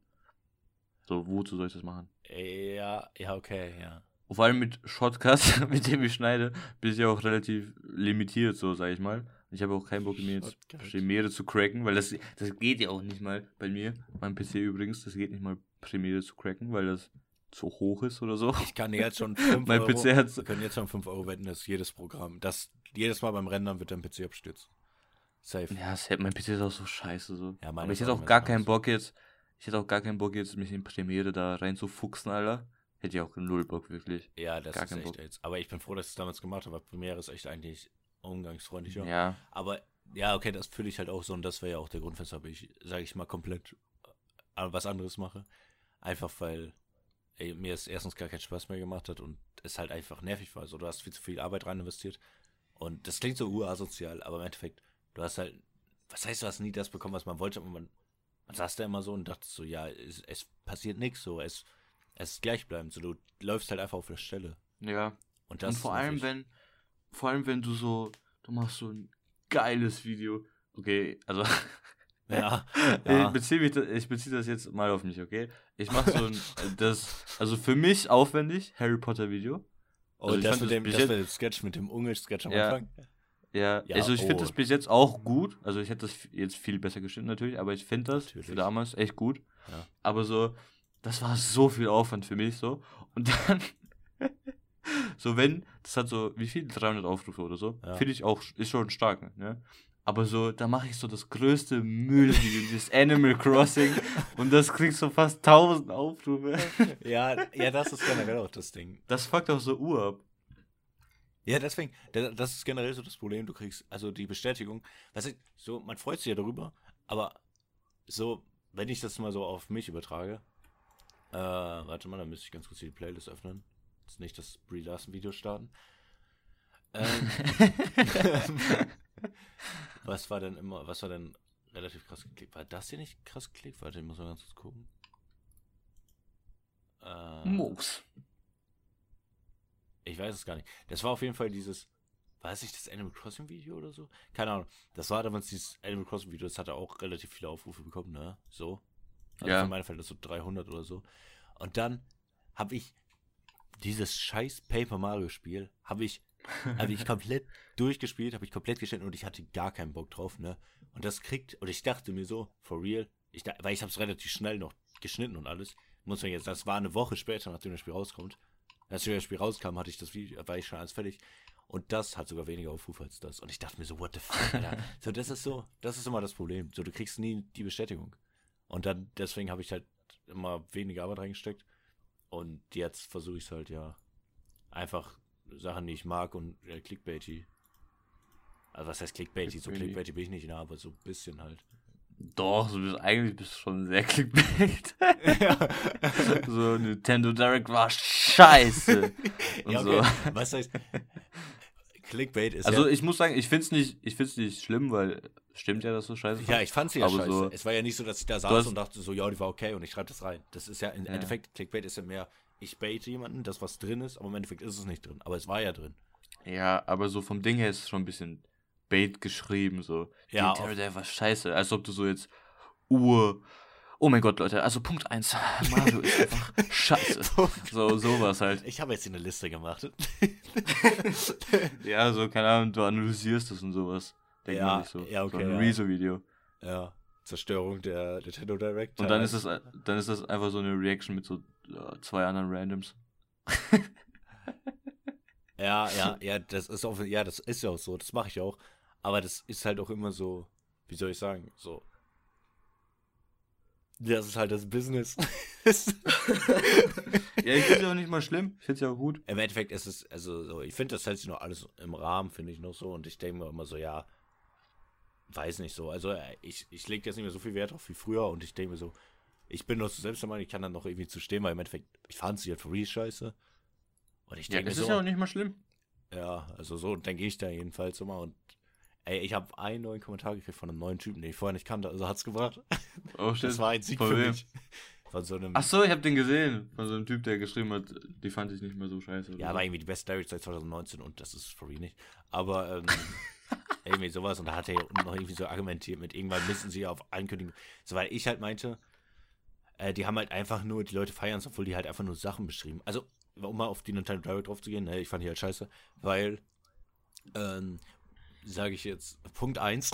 So, wozu soll ich das machen? Ja, ja, okay, ja. Und vor allem mit Shortcuts, mit dem ich schneide, bin ich ja auch relativ limitiert, so sag ich mal. Ich habe auch keinen Bock, mir jetzt. Premiere zu cracken, weil das, das geht ja auch nicht mal bei mir. Mein PC übrigens, das geht nicht mal Premiere zu cracken, weil das zu hoch ist oder so. Ich kann jetzt schon 5 Mein Euro, PC hat wir können jetzt schon 5 Euro wetten, dass jedes Programm, das jedes Mal beim Rendern wird dein PC abstürzt. Safe. Ja, mein PC ist auch so scheiße so. Ja, Aber ich hätte auch gar keinen. Bock jetzt, ich hätte auch gar keinen Bock jetzt, mich in Premiere da reinzufuchsen, Alter. Hätte ich auch null Bock, wirklich. Ja, das Gar ist echt Bock. jetzt. Aber ich bin froh, dass ich es damals gemacht habe, weil Premiere ist echt eigentlich umgangsfreundlicher. Ja. Aber ja, okay, das fühle ich halt auch so und das wäre ja auch der Grund, weshalb ich, sage ich mal, komplett äh, was anderes mache. Einfach weil ey, mir es erstens gar keinen Spaß mehr gemacht hat und es halt einfach nervig war. So, du hast viel zu viel Arbeit rein investiert. Und das klingt so urasozial, aber im Endeffekt, du hast halt, was heißt, du hast nie das bekommen, was man wollte, aber man, man saß da immer so und dachte so, ja, es, es passiert nichts, so, es, es ist gleichbleibend, so, du läufst halt einfach auf der Stelle. Ja. Und Und vor allem, wenn, vor allem, wenn du so, du machst so ein geiles Video. Okay, also Ja, ich ja. beziehe mich, ich beziehe das jetzt mal auf mich, okay? Ich mache so ein, das, also für mich aufwendig Harry Potter Video. Oh, Also ich das, mit dem, das jetzt- mit dem Sketch, mit dem Unge-Sketch am Ja. Anfang. Ja, Ja, also ich finde oh. das bis jetzt auch gut. Also ich hätte das jetzt viel besser geschnitten natürlich, aber ich finde das Natürlich. für damals echt gut. Ja. Aber so, das war so viel Aufwand für mich so. Und dann, so wenn, das hat so, wie viel? 300 Aufrufe oder so. Ja. Finde ich auch, ist schon stark, ne? Aber so, da mache ich so das größte Müllvideo, dieses Animal Crossing. und das kriegt so fast 1000 Aufrufe. Ja, ja, das ist generell auch das Ding. Das fuckt auch so Uhr ab. Ja, deswegen, da- das ist generell so das Problem. Du kriegst also die Bestätigung. Weißt du, so, man freut sich ja darüber, aber so, wenn ich das mal so auf mich übertrage, äh, warte mal, dann müsste ich ganz kurz die Playlist öffnen. Jetzt nicht das Brie Larson Video starten. Ähm, was war denn immer, was war denn relativ krass geklickt? War das hier nicht krass geklickt? Warte, ich muss mal ganz kurz gucken. Äh, Moos. Ich weiß es gar nicht. Das war auf jeden Fall dieses, war es nicht das Animal Crossing Video oder so? Keine Ahnung. Das war damals dieses Animal Crossing Video, das hatte auch relativ viele Aufrufe bekommen, ne? So. Also Ja. Für meine Fälle so 300 oder so. Und dann habe ich dieses scheiß Paper Mario Spiel, habe ich, habe ich komplett durchgespielt, habe ich komplett geschnitten und ich hatte gar keinen Bock drauf, ne? Und das kriegt, und ich dachte mir so, for real, ich, weil ich habe es relativ schnell noch geschnitten und alles, muss man jetzt, das war eine Woche später, nachdem das Spiel rauskommt. Als das Spiel rauskam, hatte ich das Video, war ich schon alles fertig. Und das hat sogar weniger Aufrufe als das. Und ich dachte mir so, what the fuck, Alter. so, das ist so, das ist immer das Problem. So, du kriegst nie die Bestätigung. Und dann, deswegen habe ich halt immer weniger Arbeit reingesteckt. Und jetzt versuche ich es halt, ja, einfach Sachen, die ich mag und äh, clickbaity. Also was heißt clickbaity? So Clickbaity. bin ich nicht, ne, aber so ein bisschen halt. Doch, so bist, eigentlich bist du schon sehr clickbait. so, Nintendo Direct war scheiße. Ja, so. okay. Was heißt Clickbait ist Also ja, ich muss sagen, ich find's nicht, ich find's nicht schlimm, weil stimmt ja, dass du scheiße Ja, ich fand sie ja aber scheiße. so- es war ja nicht so, dass ich da saß und dachte so, ja, die war okay und ich schreibe das rein. Das ist ja im Ja. Endeffekt, Clickbait ist ja mehr, ich baite jemanden, das was drin ist, aber im Endeffekt ist es nicht drin. Aber es war ja drin. Ja, aber so vom Ding her ist es schon ein bisschen Bait geschrieben, so. Ja, Die Terror war scheiße, als ob du so jetzt Uhr. Oh mein Gott, Leute, also Punkt 1, Mario ist einfach scheiße. So, sowas halt. Ich habe jetzt hier eine Liste gemacht. Ja, so, keine Ahnung, du analysierst das und sowas. Denk Ja, mal so. ja, okay, So ein ja. Rezo-Video. ja, Zerstörung der Nintendo Direct. Und dann ist es, dann ist das einfach so eine Reaction mit so äh, zwei anderen Randoms. Ja, ja, ja, das ist auch, ja, das ist ja auch so, das mache ich auch. Aber das ist halt auch immer so, wie soll ich sagen, so. Das ist halt das Business. Ja, ich find's ja auch nicht mal schlimm. Ich find's ja auch gut. Im Endeffekt ist es, also so, ich finde, das hält sich noch alles im Rahmen, finde ich noch so. Und ich denke mir immer so, ja, weiß nicht so. Also äh, ich, ich lege jetzt nicht mehr so viel Wert drauf wie früher und ich denke mir so, ich bin noch so selbst der Meinung, ich kann dann noch irgendwie zu stehen, weil im Endeffekt, ich fand sie halt for real scheiße. Und ich Ja, denke das mir ist so, ja auch nicht mal schlimm. ja, also so denke ich da jedenfalls immer. Und ey, ich habe einen neuen Kommentar gekriegt von einem neuen Typen, den ich vorher nicht kannte, also hat's gebracht. Oh, shit. Das war ein Sieg Von für wem? mich. Von so einem, Ach so, ich hab den gesehen. Von so einem Typ, der geschrieben hat, die fand ich nicht mehr so scheiße. ja, so. war irgendwie die beste Direct seit 2019 und das ist for real nicht. Aber, ähm, irgendwie sowas. Und da hat er ja noch irgendwie so argumentiert mit, irgendwann müssen sie auf Ankündigung. So, weil ich halt meinte, äh, die haben halt einfach nur, die Leute feiern es, obwohl die halt einfach nur Sachen beschrieben. Also, um mal auf die Nintendo Direct drauf zu gehen, ne, ich fand die halt scheiße, weil, ähm, sage ich jetzt, Punkt 1.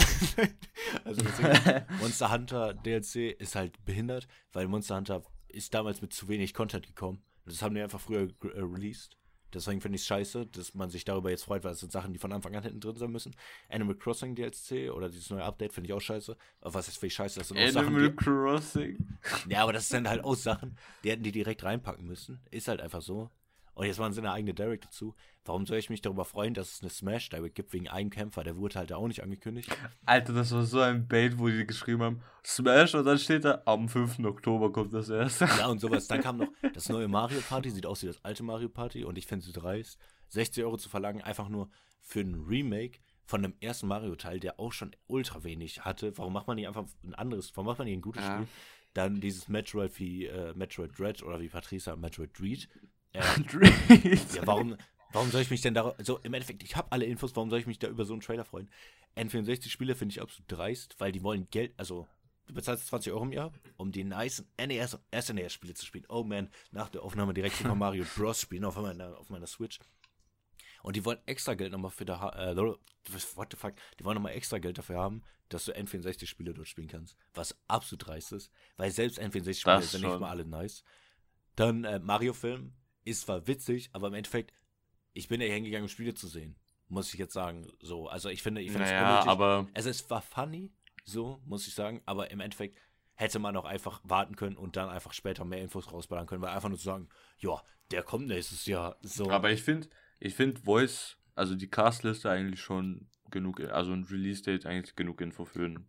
also Monster Hunter DLC ist halt behindert, weil Monster Hunter ist damals mit zu wenig Content gekommen. Das haben die einfach früher äh, released. Deswegen finde ich es scheiße, dass man sich darüber jetzt freut, weil es sind Sachen, die von Anfang an hinten drin sein müssen. Animal Crossing DLC oder dieses neue Update finde ich auch scheiße. Aber was ist für scheiße? Das sind auch Animal Sachen, Crossing. die, Ja, aber das sind halt auch Sachen, die hätten die direkt reinpacken müssen. Ist halt einfach so. Und jetzt machen sie eine eigene Direct dazu. Warum soll ich mich darüber freuen, dass es eine Smash Direct gibt wegen einem Kämpfer? Der wurde halt auch nicht angekündigt. Alter, das war so ein Bait, wo die geschrieben haben, Smash und dann steht da, am 5. Oktober kommt das erste. Ja, und sowas. Dann kam noch das neue Mario Party, sieht aus wie das alte Mario Party und ich finde es dreist, 60 Euro zu verlangen, einfach nur für ein Remake von dem ersten Mario-Teil, der auch schon ultra wenig hatte. Warum macht man nicht einfach ein anderes, warum macht man nicht ein gutes Ja. Spiel? Dann dieses Metroid wie äh, Metroid Dread oder wie Patricia Metroid Dread. Äh, ja, warum, warum soll ich mich denn da, so im Endeffekt, ich habe alle Infos, warum soll ich mich da über so einen Trailer freuen? N64-Spiele finde ich absolut dreist, weil die wollen Geld, also du bezahlst 20 Euro im Jahr, um die nice NES und SNES-Spiele zu spielen. Oh man, nach der Aufnahme direkt Super Mario Bros. spielen auf meiner, auf meiner Switch. Und die wollen extra Geld nochmal für da, äh, what the fuck, die wollen nochmal extra Geld dafür haben, dass du N64-Spiele dort spielen kannst. Was absolut dreist ist, weil selbst N64-Spiele Das sind nicht mal alle nice. Dann äh, Mario-Film ist zwar witzig, aber im Endeffekt, ich bin ja hingegangen, um Spiele zu sehen. Muss ich jetzt sagen. So, also ich finde, ich finde es Naja, unnötig. aber Also es war funny, so, muss ich sagen, aber im Endeffekt hätte man auch einfach warten können und dann einfach später mehr Infos rausballern können, weil einfach nur zu sagen, ja, der kommt nächstes Jahr. So. Aber ich finde, ich finde Voice, also die Castliste eigentlich schon genug, also ein Release-Date eigentlich genug Info für ein,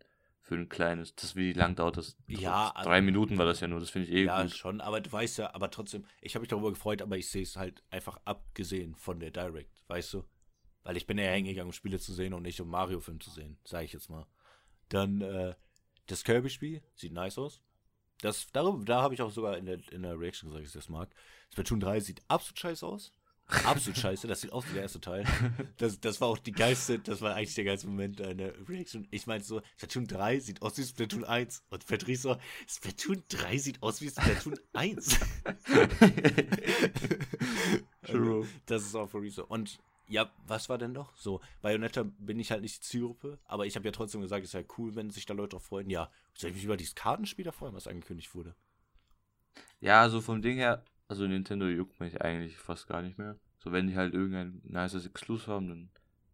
für ein kleines. Das wie lang dauert das? Ja, drei also- Minuten war das ja nur, das finde ich eh ja, gut. schon, aber du weißt ja, aber trotzdem, ich habe mich darüber gefreut, aber ich sehe es halt einfach abgesehen von der Direct, weißt du? Weil ich bin ja hingegangen, um Spiele zu sehen und nicht um Mario-Film zu sehen, sage ich jetzt mal. Dann, äh, das Kirby-Spiel sieht nice aus. Das, darüber, da habe ich auch sogar in der, in der Reaction gesagt, dass ich das mag. Splatoon 3 sieht absolut scheiße aus. Absolut scheiße, das sieht aus wie der erste Teil. Das, das war auch die geilste, das war eigentlich der geilste Moment einer Reaction. Ich meinte so, Splatoon 3 sieht aus wie Splatoon 1. Und Patrice so, Splatoon 3 sieht aus wie Splatoon 1. True. Das ist auch für Reese. Und ja, was war denn noch? So, Bayonetta bin ich halt nicht Zielgruppe, aber ich habe ja trotzdem gesagt, es wäre cool, wenn sich da Leute drauf freuen. Ja, soll ich mich über dieses Kartenspiel da freuen, was angekündigt wurde? Ja, also vom Ding her, also Nintendo juckt mich eigentlich fast gar nicht mehr. So, wenn die halt irgendein nices Exclusive haben, dann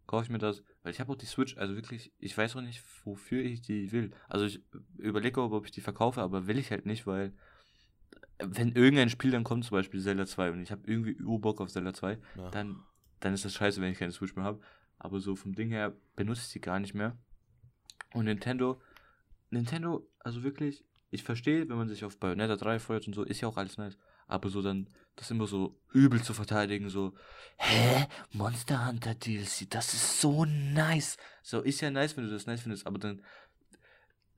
kaufe ich mir das. Weil ich habe auch die Switch, also wirklich, ich weiß auch nicht, wofür ich die will. Also ich überlege auch, ob ich die verkaufe, aber will ich halt nicht, weil wenn irgendein Spiel dann kommt, zum Beispiel Zelda 2, und ich habe irgendwie Urbock auf Zelda 2, Ja. dann, dann ist das scheiße, wenn ich keine Switch mehr habe. Aber so vom Ding her benutze ich die gar nicht mehr. Und Nintendo, Nintendo, also wirklich, ich verstehe, wenn man sich auf Bayonetta 3 freut und so, ist ja auch alles nice. Aber so dann, das immer so übel zu verteidigen, so, hä? Monster Hunter DLC, das ist so nice. So, ist ja nice, wenn du das nice findest, aber dann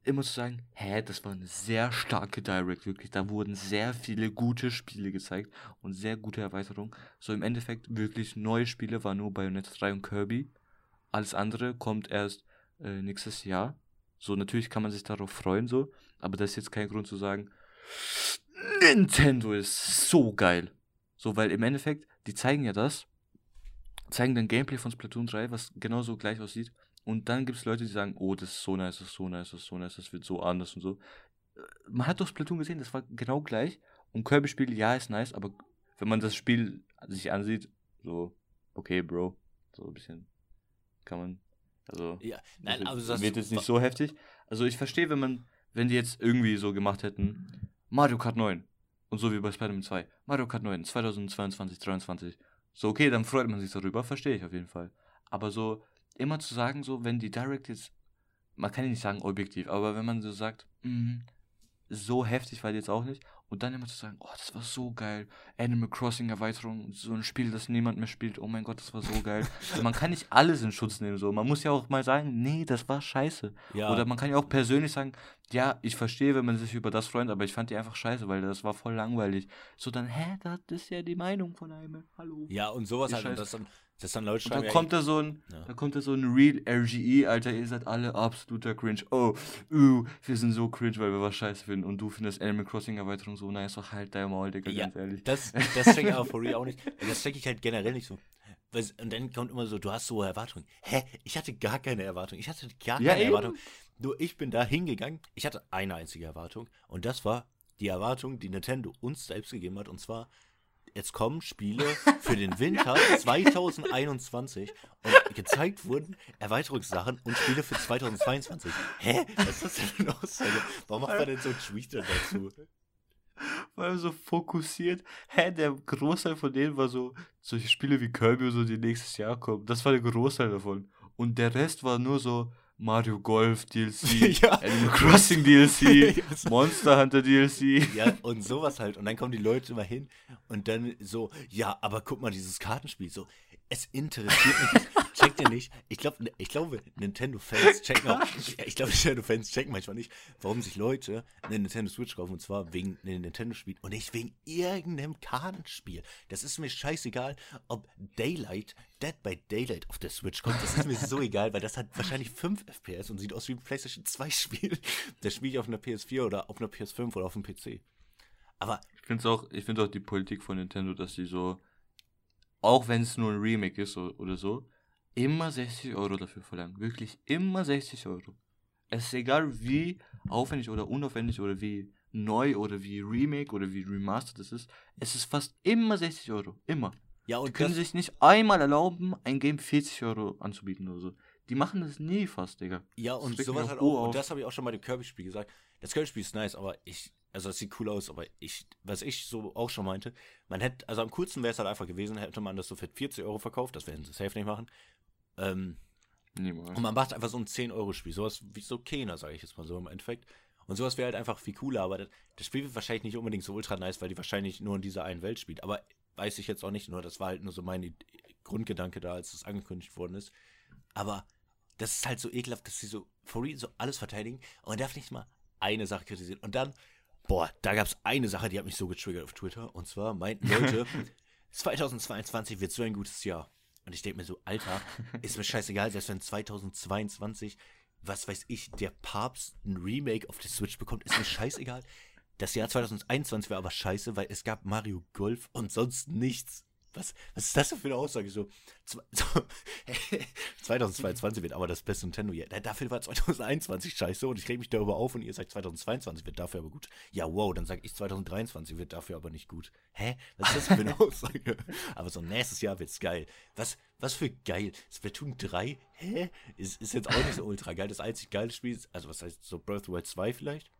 immer zu sagen, hä, das war eine sehr starke Direct, wirklich. Da wurden sehr viele gute Spiele gezeigt und sehr gute Erweiterungen. So im Endeffekt wirklich neue Spiele war nur Bayonetta 3 und Kirby. Alles andere kommt erst äh, nächstes Jahr. So, natürlich kann man sich darauf freuen, so, aber das ist jetzt kein Grund zu sagen, Nintendo ist so geil. So, weil im Endeffekt, die zeigen ja das, zeigen dann Gameplay von Splatoon 3, was genauso gleich aussieht. Und dann gibt es Leute, die sagen, oh, das ist so nice, das ist so nice, das ist so nice, das wird so anders und so. Äh, Man hat doch Splatoon gesehen, das war genau gleich. Und Kirby-Spiel, ja, ist nice, aber wenn man das Spiel sich ansieht, so, okay, Bro, so ein bisschen kann man, also, Ja, nein, aber das wird jetzt nicht so heftig. Also ich verstehe, wenn man, wenn die jetzt irgendwie so gemacht hätten, Mario Kart 9 und so wie bei Spider-Man 2, Mario Kart 9 2022, 2023. So okay, dann freut man sich darüber, verstehe ich auf jeden Fall. Aber so immer zu sagen, so wenn die Direct jetzt, man kann ja nicht sagen objektiv, aber wenn man so sagt, mh, so heftig war die jetzt auch nicht und dann immer zu sagen, oh, das war so geil, Animal Crossing Erweiterung, so ein Spiel, das niemand mehr spielt, oh mein Gott, das war so geil. man kann nicht alles in Schutz nehmen, so. Man muss ja auch mal sagen, nee, das war scheiße. Ja, Oder man kann ja auch persönlich sagen, ja, ich verstehe, wenn man sich über das freut, aber ich fand die einfach scheiße, weil das war voll langweilig. So dann, hä, das ist ja die Meinung von einem. Hallo. ja, und sowas halt. Und das dann, Das dann Leute Und schreiben, dann ja, kommt da so ein, Ja. dann kommt da so ein Real RGE, Alter, ihr seid alle absoluter Cringe. Oh, uh, wir sind so cringe, weil wir was scheiße finden. Und du findest Animal Crossing Erweiterung so nice, doch halt dein Maul, Digga, Ja, ganz ehrlich. Das, das check ich aber for real auch nicht. Das check ich halt generell nicht so. Und dann kommt immer so, du hast so hohe Erwartungen. Hä? Ich hatte gar keine Erwartung. Ich hatte gar Ja, keine eben. Erwartung. Nur ich bin da hingegangen. Ich hatte eine einzige Erwartung. Und das war die Erwartung, die Nintendo uns selbst gegeben hat. Und zwar, jetzt kommen Spiele für den Winter 2021 und gezeigt wurden Erweiterungssachen und Spiele für 2022. Hä? Was ist das denn für eine Aussage? Warum macht man denn so Tweets dazu? Vor allem so fokussiert. Hä, der Großteil von denen war so, solche Spiele wie Kirby und so, die nächstes Jahr kommen. Das war der Großteil davon. Und der Rest war nur so Mario Golf DLC, Ja. Animal Crossing DLC, Ja, so- Monster Hunter DLC. Ja, und sowas halt. Und dann kommen die Leute immer hin und dann so, ja, aber guck mal, dieses Kartenspiel, so, es interessiert mich. Checkt ihr nicht? Ich glaube, ich glaube, Nintendo-Fans checken auch, ich glaube, Nintendo-Fans checken manchmal nicht, warum sich Leute eine Nintendo Switch kaufen und zwar wegen einem Nintendo-Spiel und nicht wegen irgendeinem Kartenspiel. Das ist mir scheißegal, ob Daylight, Dead by Daylight auf der Switch kommt. Das ist mir so egal, weil das hat wahrscheinlich 5 FPS und sieht aus wie ein PlayStation 2 Spiel. Das spiele ich auf einer PS4 oder auf einer PS5 oder auf dem PC. Aber Ich finde auch, ich finde auch die Politik von Nintendo, dass sie so, auch wenn es nur ein Remake ist oder so, immer 60 Euro dafür verlangen. Wirklich immer 60 Euro. Es ist egal, wie aufwendig oder unaufwendig oder wie neu oder wie Remake oder wie Remastered es ist. Es ist fast immer 60 Euro. Immer. ja, Die und können das, sich nicht einmal erlauben, ein Game 40 Euro anzubieten oder so. Die machen das nie fast, Digga. Ja, und sowas halt ur auch. Und das habe ich auch schon bei dem Kirby-Spiel gesagt. Das Kirby-Spiel ist nice, aber ich, also es sieht cool aus, aber ich, was ich so auch schon meinte, man hätte, also am coolsten wäre es halt einfach gewesen, hätte man das so für 40 Euro verkauft, das werden sie safe nicht machen. Ähm, Niemals. und man macht einfach so ein 10-Euro-Spiel, sowas wie so Kena, sage ich jetzt mal so im Endeffekt. Und sowas wäre halt einfach viel cooler, aber das, das Spiel wird wahrscheinlich nicht unbedingt so ultra nice, weil die wahrscheinlich nur in dieser einen Welt spielt. Aber weiß ich jetzt auch nicht, nur das war halt nur so mein Grundgedanke da, als das angekündigt worden ist. Aber das ist halt so ekelhaft, dass sie so for real so alles verteidigen und man darf nicht mal eine Sache kritisieren. Und dann, boah, da gab es eine Sache, die hat mich so getriggert auf Twitter. Und zwar meinten Leute, 2022 wird so ein gutes Jahr. Und ich denke mir so, Alter, ist mir scheißegal, selbst wenn 2022, was weiß ich, der Papst ein Remake auf der Switch bekommt, ist mir scheißegal. Das Jahr 2021 war aber scheiße, weil es gab Mario Golf und sonst nichts. Was, was ist das denn für eine Aussage? So, so 2022 wird aber das beste Nintendo. Da- Dafür war 2021 scheiße und ich reg mich darüber auf und ihr sagt 2022 wird dafür aber gut. Ja, wow, dann sage ich 2023 wird dafür aber nicht gut. Hä? Was ist das für eine Aussage? aber so nächstes Jahr wird's geil. Was, was für geil? Splatoon 3? Hä? Ist, ist jetzt auch nicht so ultra geil. Das einzig geile Spiel ist, also was heißt so Breath of the Wild 2 vielleicht?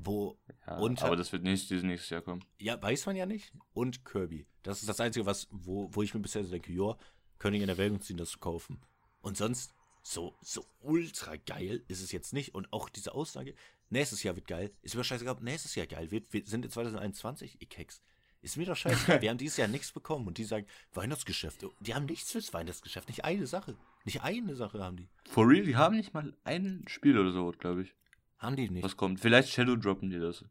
Wo Ja, unter, aber das wird nicht dieses nächstes Jahr kommen. ja, weiß man ja nicht. Und Kirby. Das ist das Einzige, was, wo, wo ich mir bisher so denke, ja, könnte ich in Erwägung ziehen, das zu kaufen. Und sonst, so, so ultra geil ist es jetzt nicht. Und auch diese Aussage, nächstes Jahr wird geil, ist mir scheißegal, ob nächstes Jahr geil wird. Wir sind in 2021, ich Keks. Ist mir doch scheißegal. Wir haben dieses Jahr nichts bekommen. Und die sagen, Weihnachtsgeschäft. Die haben nichts fürs Weihnachtsgeschäft. Nicht eine Sache. Nicht eine Sache haben die. For real, die haben nicht mal ein Spiel oder so, glaube ich. Haben die nicht. Was kommt? Vielleicht Shadow droppen die das.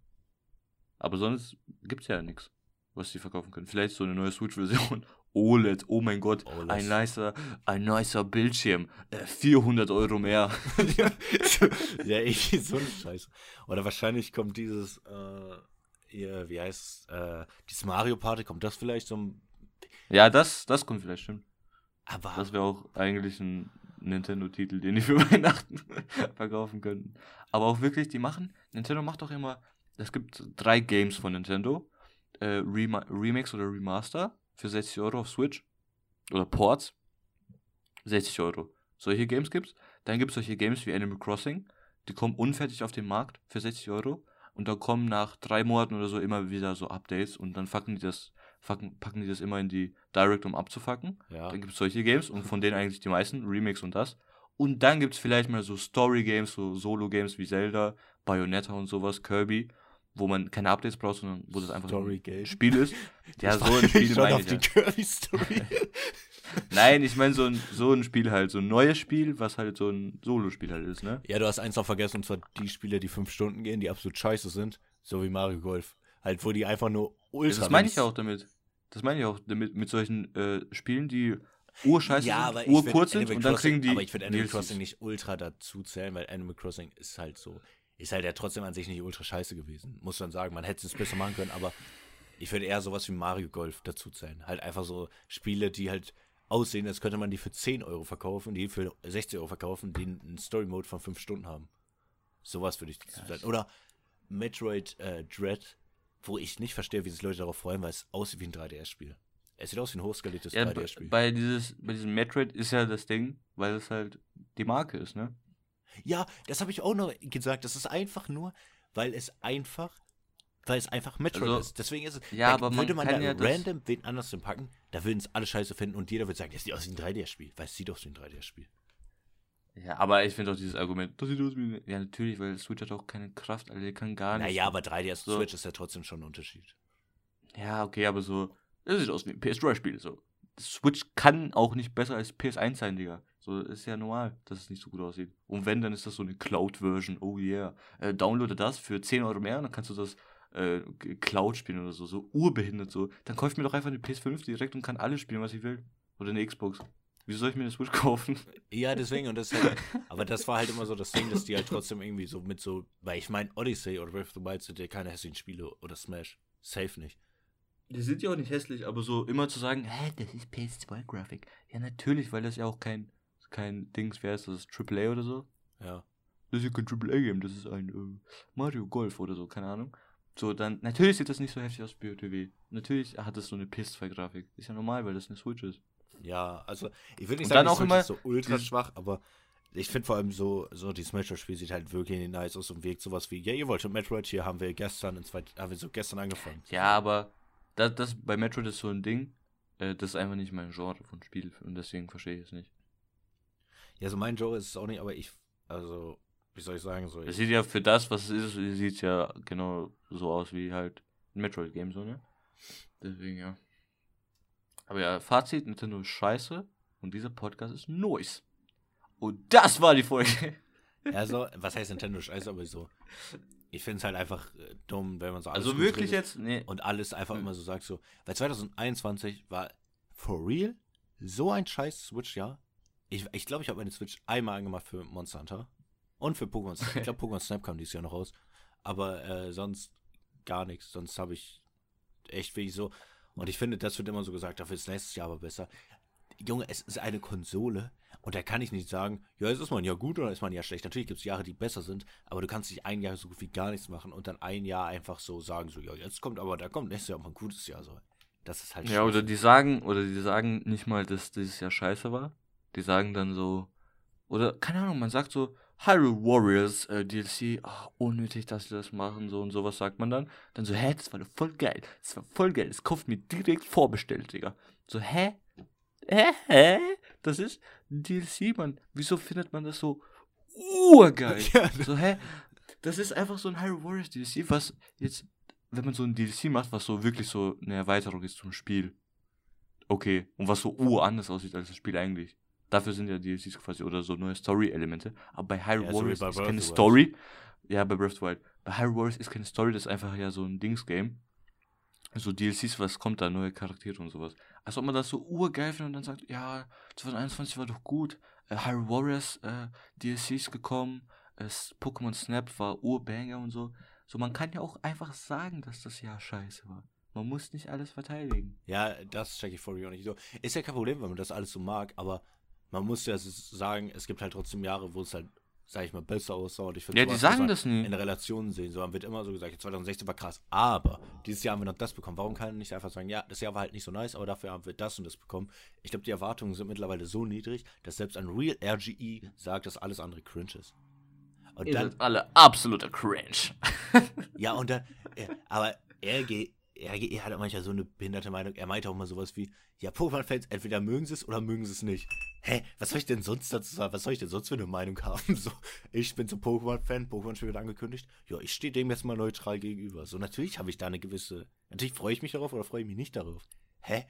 Aber sonst gibt's ja nichts, was die verkaufen können. Vielleicht so eine neue Switch-Version. OLED, oh mein Gott, OLED. ein nicer, ein nicer Bildschirm. Äh, 400 Euro mehr. ja, irgendwie so eine Scheiße. Oder wahrscheinlich kommt dieses, äh, hier, wie heißt es, äh, dieses Mario Party, kommt das vielleicht so ein, ja, das, das kommt vielleicht, stimmt. aber, Das wäre auch eigentlich ein Nintendo-Titel, den die für Weihnachten verkaufen könnten. Aber auch wirklich, die machen, Nintendo macht auch immer, es gibt drei Games von Nintendo, äh, Rema Remix oder Remaster für 60 Euro auf Switch oder Ports, 60 Euro. Solche Games gibt's. Dann gibt es solche Games wie Animal Crossing, die kommen unfertig auf den Markt für 60 Euro und da kommen nach drei Monaten oder so immer wieder so Updates und dann fucken die das, fucken, packen die das immer in die Direct, um abzufacken. ja, Dann gibt es solche Games und von denen eigentlich die meisten, Remix und das. Und dann gibt es vielleicht mal so Story-Games, so Solo-Games wie Zelda, Bayonetta und sowas, Kirby, wo man keine Updates braucht, sondern wo das einfach ein. Spiel ist. Ja, Ich so ein Spiel schon meine auf ich die ja. Kirby Story. Nein, ich meine so ein, so ein Spiel halt, so ein neues Spiel, was halt so ein Solo-Spiel halt ist, ne? ja, du hast eins noch vergessen, und zwar die Spiele, die fünf Stunden gehen, die absolut scheiße sind, so wie Mario Golf. Halt, wo die einfach nur ultra. Das meine ich wenn's- auch damit. Das meine ich auch damit, mit solchen äh, Spielen, die urscheiße Ja, sind, urkurz sind und dann kriegen die. Aber ich finde Animal. Crossing nicht ultra dazu zählen, weil Animal Crossing ist halt so, ist halt ja trotzdem an sich nicht ultra scheiße gewesen. Muss man sagen, man hätte es besser machen können, aber ich würde eher sowas wie Mario Golf dazu zählen. Halt einfach so Spiele, die halt aussehen, als könnte man die für 10 Euro verkaufen, die für 60 Euro verkaufen, die einen Story-Mode von 5 Stunden haben. Sowas würde ich dazu zählen. Oder Metroid äh, Dread, wo ich nicht verstehe, wie sich Leute darauf freuen, weil es aussieht wie ein 3DS-Spiel. Es sieht aus wie ein hochskaliertes Ja, bei, 3DS-Spiel. bei, dieses, bei diesem Metroid ist ja das Ding, weil es halt die Marke ist, ne? Ja, das habe ich auch noch gesagt. Das ist einfach nur, weil es einfach, weil es einfach Metroid Also, ist. Deswegen ist es. ja, aber man würde man kann da ja random wen anders packen, da würden es alle scheiße finden und jeder würde sagen, das sieht aus wie ein 3D-Spiel. Weil es sieht aus wie ein 3D-Spiel. Ja, aber ich finde auch dieses Argument, das sieht aus wie. Ja, natürlich, weil Switch hat auch keine Kraft, Alter, der kann gar nicht. Naja, aber 3DS So. Switch ist ja trotzdem schon ein Unterschied. Ja, okay, aber so. Das sieht aus wie ein PS3-Spiel, so. Switch kann auch nicht besser als PS1 sein, Digga. So, ist ja normal, dass es nicht so gut aussieht. Und wenn, dann ist das so eine Cloud-Version. Oh yeah. Äh, downloade das für 10 Euro mehr und dann kannst du das äh, Cloud spielen oder so. So urbehindert so. Dann kauf ich mir doch einfach eine PS5 direkt und kann alles spielen, was ich will. Oder eine Xbox. Wieso soll ich mir eine Switch kaufen? Ja, deswegen, und das halt, aber das war halt immer so das Ding, dass die halt trotzdem irgendwie so mit so, weil ich meine, Odyssey oder Breath of the Wild sind ja keine hässlichen Spiele oder Smash. Safe nicht. Die sind ja auch nicht hässlich, aber so immer zu sagen, hä, das ist PS2-Grafik. Ja, natürlich, weil das ja auch kein, kein Dings wäre, das ist AAA oder so. Ja. Das ist ja kein AAA-Game, das ist ein äh, Mario Golf oder so, keine Ahnung. So, dann, natürlich sieht das nicht so heftig aus wie BOTW. Natürlich hat es so eine PS2-Grafik. Ist ja normal, weil das eine Switch ist. Ja, also ich würde nicht Und sagen, dann auch immer ist so ultra schwach, aber ich finde vor allem so, so die Smash-Spiel sieht halt wirklich nice aus und wirkt sowas wie, ja, ihr wollt schon Metroid, hier haben wir gestern, in zwei, haben wir so gestern angefangen. Ja, aber das, das bei Metroid ist so ein Ding, äh, das ist einfach nicht mein Genre von Spiel und deswegen verstehe ich es nicht. Ja, so mein Genre ist es auch nicht, aber ich, also, wie soll ich sagen, so, Es sieht ja für das, was es ist, sieht es ja genau so aus wie halt ein Metroid-Game, so, ne? Deswegen, ja. Aber ja, Fazit, Nintendo ist scheiße und dieser Podcast ist Noise. Und das war die Folge. also, was heißt Nintendo Scheiße, aber so, ich finde es halt einfach äh, dumm, wenn man so alles Also wirklich jetzt, nee. und alles einfach Hm. immer so sagt, so, weil 2021 war for real so ein scheiß Switch-Jahr. Ich glaube, ich, glaub, ich habe meine Switch einmal angemacht für Monster Hunter und für Pokémon Snap. Ich glaube, Pokémon Snap kam dieses Jahr noch raus. Aber äh, sonst gar nichts. Sonst habe ich echt wirklich so. Und ich finde, das wird immer so gesagt, dafür ist nächstes Jahr aber besser. Junge, es ist eine Konsole und da kann ich nicht sagen, ja, jetzt ist man ja gut oder ist man ja schlecht. Natürlich gibt es Jahre, die besser sind, aber du kannst nicht ein Jahr so gut wie gar nichts machen und dann ein Jahr einfach so sagen, so, ja, jetzt kommt aber, da kommt nächstes Jahr mal ein gutes Jahr so. Das ist halt Ja, oder schlecht. die sagen, oder die sagen nicht mal, dass dieses Jahr scheiße war. Die sagen dann so, oder keine Ahnung, man sagt so, Hyrule Warriors äh, DLC, ach, unnötig, dass sie das machen, so und sowas sagt man dann. Dann so, hä, das war doch voll geil, das war voll geil, das kauft mir direkt vorbestellt, Digga. So, hä? Hä? Hä? Das ist ein DLC, Mann. Wieso findet man das so urgeil? Ja, So, hä? Das ist einfach so ein Hyrule Warriors DLC, was jetzt, wenn man so ein DLC macht, was so wirklich so eine Erweiterung ist zum Spiel. Okay. Und was so uranders aussieht als das Spiel eigentlich. Dafür sind ja DLCs quasi oder so neue Story-Elemente. Aber bei Hyrule Ja, Warriors ist keine. Story. Ja, bei Breath of the Wild. Bei Hyrule Warriors ist keine Story, das ist einfach ja so ein Dings-Game. So DLCs, was kommt da, neue Charaktere und sowas. Als ob man das so urgeil findet und dann sagt, ja, 2021 war doch gut. Äh, Hyrule Warriors äh, DLCs gekommen. Äh, Pokémon Snap war urbanger und so. So, man kann ja auch einfach sagen, dass das Jahr scheiße war. Man muss nicht alles verteidigen. Ja, das check ich for real nicht so. Ist ja kein Problem, wenn man das alles so mag, aber man muss ja sagen, es gibt halt trotzdem Jahre, wo es halt, sag ich mal, besser aussah. Und ich finde, Ja, die sagen das nie. In Relation sehen. So, man wird immer so gesagt, 2016 war krass, aber dieses Jahr haben wir noch das bekommen. Warum kann man nicht einfach sagen, ja, das Jahr war halt nicht so nice, aber dafür haben wir das und das bekommen? Ich glaube, die Erwartungen sind mittlerweile so niedrig, dass selbst ein Real RGE sagt, dass alles andere cringe ist. Und Ihr dann, seid alle absoluter Cringe. ja, und dann, äh, aber RG, RGE hat manchmal so eine behinderte Meinung. Er meinte auch mal sowas wie, ja, Pokémon-Fans, entweder mögen sie es oder mögen sie es nicht. Hä, was soll ich denn sonst dazu sagen? Was soll ich denn sonst für eine Meinung haben? So, ich bin so Pokémon-Fan, Pokémon-Spiel wird angekündigt. Ja, ich stehe dem jetzt mal neutral gegenüber. So, natürlich habe ich da eine gewisse, natürlich freue ich mich darauf oder freue ich mich nicht darauf. Hä?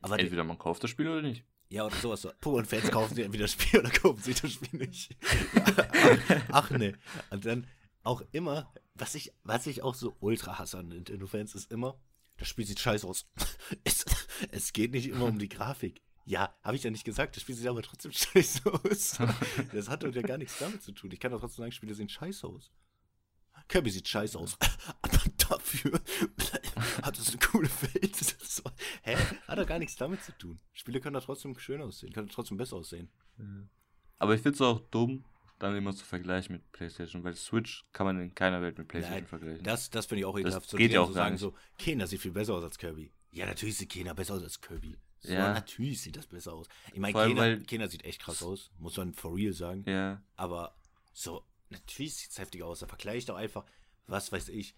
Aber Entweder man kauft das Spiel oder nicht. ja, oder sowas. So. Pokémon-Fans kaufen sich entweder das Spiel oder kaufen sich das Spiel nicht. Ach ne. Und dann auch immer, was ich, was ich auch so ultra hasse an Nintendo-Fans, ist immer, das Spiel sieht scheiße aus. es, es geht nicht immer um die Grafik. Ja, habe ich ja nicht gesagt. Das Spiel sieht aber trotzdem scheiße aus. das hat doch ja gar nichts damit zu tun. Ich kann doch trotzdem sagen, Spiele sehen scheiße aus. Kirby sieht scheiße aus. aber dafür hat es eine coole Welt. So, hä? Hat doch gar nichts damit zu tun. Spiele können da trotzdem schön aussehen, können trotzdem besser aussehen. Aber ich finde es auch dumm, dann immer zu vergleichen mit PlayStation, weil Switch kann man in keiner Welt mit PlayStation Nein, vergleichen. Das, das finde ich auch Das ekelhaft. So, geht ja auch so sagen nicht. so, Kena sieht viel besser aus als Kirby. Ja, natürlich sieht Kena besser aus als Kirby. So, Ja. natürlich sieht das besser aus. Ich meine, Kena, Kena sieht echt krass aus, muss man for real sagen. ja, Aber so, natürlich sieht es heftig aus. Da vergleich doch einfach, was weiß ich,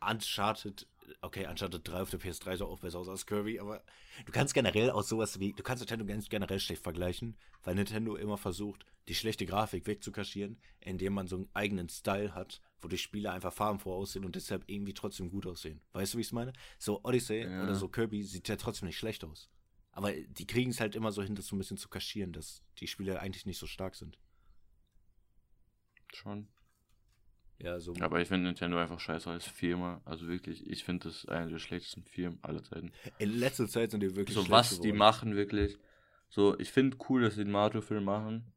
Uncharted, okay, Uncharted 3 auf der PS3 sah auch besser aus als Kirby, aber du kannst generell aus sowas wie, du kannst Nintendo ganz generell schlecht vergleichen, weil Nintendo immer versucht, die schlechte Grafik wegzukaschieren, indem man so einen eigenen Style hat, wo die Spiele einfach farbenfroh aussehen und deshalb irgendwie trotzdem gut aussehen. Weißt du, wie ich es meine? So Odyssey Ja. oder so Kirby sieht ja trotzdem nicht schlecht aus. Aber die kriegen es halt immer so hin, das so ein bisschen zu kaschieren, dass die Spiele eigentlich nicht so stark sind. schon. Ja, so. Aber ich finde Nintendo einfach scheiße als Firma. Also wirklich, ich finde das eine der schlechtesten Firmen aller Zeiten. In letzter Zeit sind die wirklich So was die geworden. machen wirklich. So, ich finde cool, dass sie den Mario-Film machen,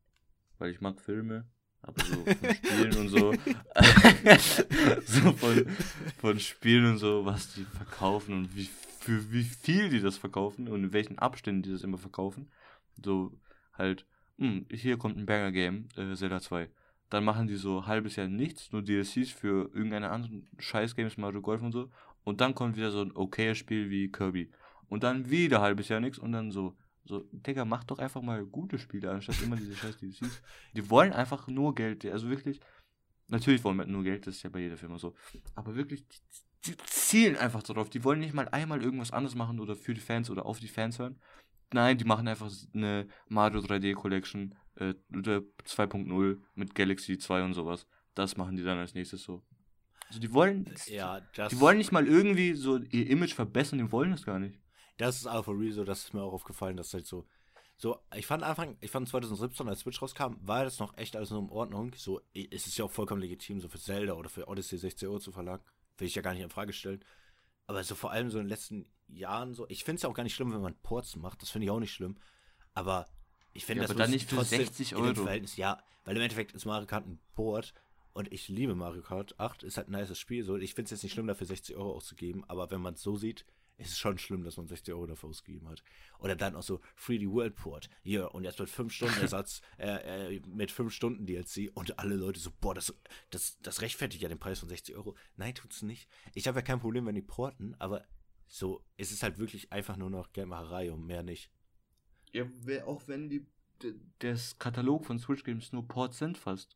weil ich mag Filme. Aber so von Spielen und so. so von, von Spielen und so, was die verkaufen und wie, für wie viel die das verkaufen und in welchen Abständen die das immer verkaufen. So halt, hm, hier kommt ein Banger-Game, äh, Zelda 2. Dann machen die so ein halbes Jahr nichts, nur DLCs für irgendeine anderen Scheiß-Games, Mario Golf und so. Und dann kommt wieder so ein okayes Spiel wie Kirby. Und dann wieder ein halbes Jahr nichts und dann so, so, Digga, mach doch einfach mal gute Spiele, anstatt immer diese scheiß DLCs. Die wollen einfach nur Geld, also wirklich, natürlich wollen wir nur Geld, das ist ja bei jeder Firma so. Aber wirklich, die, die zielen einfach darauf. Die wollen nicht mal einmal irgendwas anderes machen oder für die Fans oder auf die Fans hören. Nein, die machen einfach eine Mario 3D Collection äh, oder 2.0 mit Galaxy 2 und sowas. Das machen die dann als nächstes so. Also die wollen, Ja, das, die wollen nicht mal irgendwie so ihr Image verbessern, die wollen das gar nicht. das ist auch real so, das ist mir auch aufgefallen, dass halt so, so, ich fand Anfang, ich fand 2017, als Switch rauskam, war das noch echt alles nur in Ordnung. So, es ist ja auch vollkommen legitim, so für Zelda oder für Odyssey 60 Euro zu verlangen. Will ich ja gar nicht in Frage stellen. Aber so vor allem so in den letzten Jahren so, ich finde es ja auch gar nicht schlimm, wenn man Ports macht, das finde ich auch nicht schlimm. Aber ich finde Ja, das aber dann nicht für trotzdem 60 in dem Euro. Verhältnis, ja, weil im Endeffekt ist Mario Kart ein Port und ich liebe Mario Kart 8, ist halt ein nices Spiel. So, ich finde es jetzt nicht schlimm, dafür 60 Euro auszugeben, aber wenn man es so sieht, ist es schon schlimm, dass man 60 Euro dafür ausgegeben hat. Oder dann auch so 3D World Port. Hier, und jetzt mit 5 Stunden Ersatz, äh, äh, mit 5 Stunden DLC und alle Leute so, boah, das, das, das rechtfertigt ja den Preis von 60 Euro. Nein, tut's nicht. Ich habe ja kein Problem, wenn die porten, aber so, es ist halt wirklich einfach nur noch Geldmacherei und mehr nicht. Ja, auch wenn die das Katalog von Switch Games nur Ports sind fast.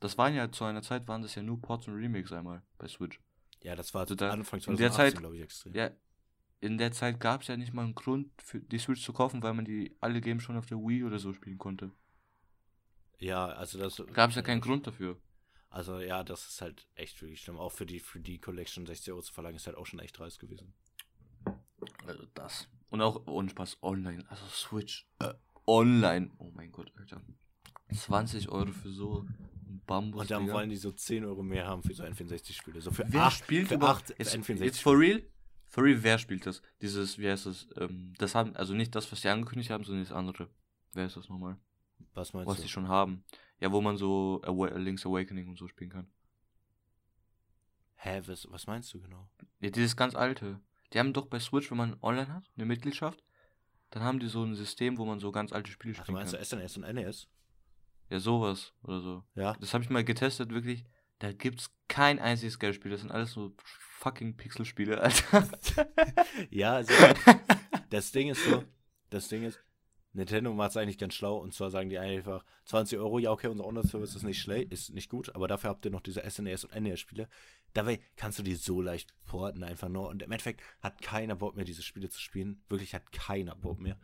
Das waren ja zu einer Zeit waren das ja nur Ports und Remakes einmal bei Switch. Ja, das war Also da- Anfang in der 2018, Zeit- glaube ich, extrem. Ja, in der Zeit gab es ja nicht mal einen Grund für die Switch zu kaufen, weil man die alle Games schon auf der Wii oder so spielen konnte. Ja, also das. Gab es ja keinen Grund dafür. Also ja, das ist halt echt wirklich schlimm. Auch für die, für die Collection 60 Euro zu verlangen, ist halt auch schon echt dreist gewesen. Also das. Und auch ohne Spaß online. Also Switch äh, online. Oh mein Gott, Alter. 20 Euro für so ein Bambus. Und dann Digga. wollen die so 10 Euro mehr haben für so N64-Spiele. So für Wer 8, spielt für überhaupt 8 jetzt, N64 jetzt for real? For real, wer spielt das? Dieses, wie heißt das? Ähm, das haben, also nicht das, was sie angekündigt haben, sondern das andere. Wer ist das nochmal? Was meinst Was du? sie schon haben. Ja, wo man so Awa Link's Awakening und so spielen kann. Hä, was, was meinst du genau? Ja, dieses ganz alte. Die haben doch bei Switch, wenn man online hat, eine Mitgliedschaft, dann haben die so ein System, wo man so ganz alte Spiele Ach, du meinst du kann. SNS und NES? Ja, sowas oder so. Ja. Das habe ich mal getestet, wirklich. Da gibt's kein einziges geiles Spiel. Das sind alles so fucking Pixelspiele, Alter. Ja, also das Ding ist so, das Ding ist, Nintendo macht es eigentlich ganz schlau und zwar sagen die einfach 20 Euro, ja okay, unser Online-Service ist nicht schlecht, ist nicht gut, aber dafür habt ihr noch diese SNES und NES-Spiele. Dabei kannst du die so leicht porten einfach nur und im Endeffekt hat keiner Bock mehr, diese Spiele zu spielen. Wirklich hat keiner Bock mehr.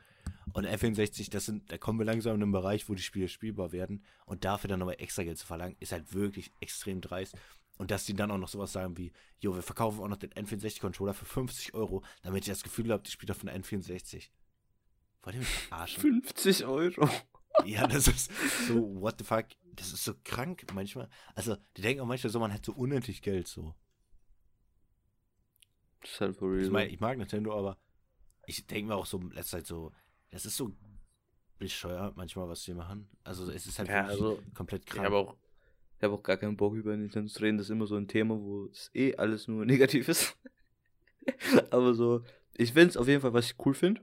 Und N64, das sind, da kommen wir langsam in einen Bereich, wo die Spiele spielbar werden und dafür dann nochmal extra Geld zu verlangen, ist halt wirklich extrem dreist. Und dass die dann auch noch sowas sagen wie, jo, wir verkaufen auch noch den N64-Controller für 50 Euro, damit ihr das Gefühl habt, die spielt auf einer N64. Wollt ihr mich verarschen? 50 Euro. ja, das ist so, what the fuck? Das ist so krank manchmal. Also, die denken auch manchmal so, man hat so unendlich Geld so. Das ist halt for real. Ich meine, ich mag Nintendo, aber ich denke mir auch so in letzter Zeit so, das ist so bescheuert manchmal, was die machen. Also es ist halt Ja, also, komplett Ich krank. habe auch, ich hab auch gar keinen Bock über Nintendo zu reden. Das ist immer so ein Thema, wo es eh alles nur negativ ist. Aber so, ich finde es auf jeden Fall, was ich cool finde,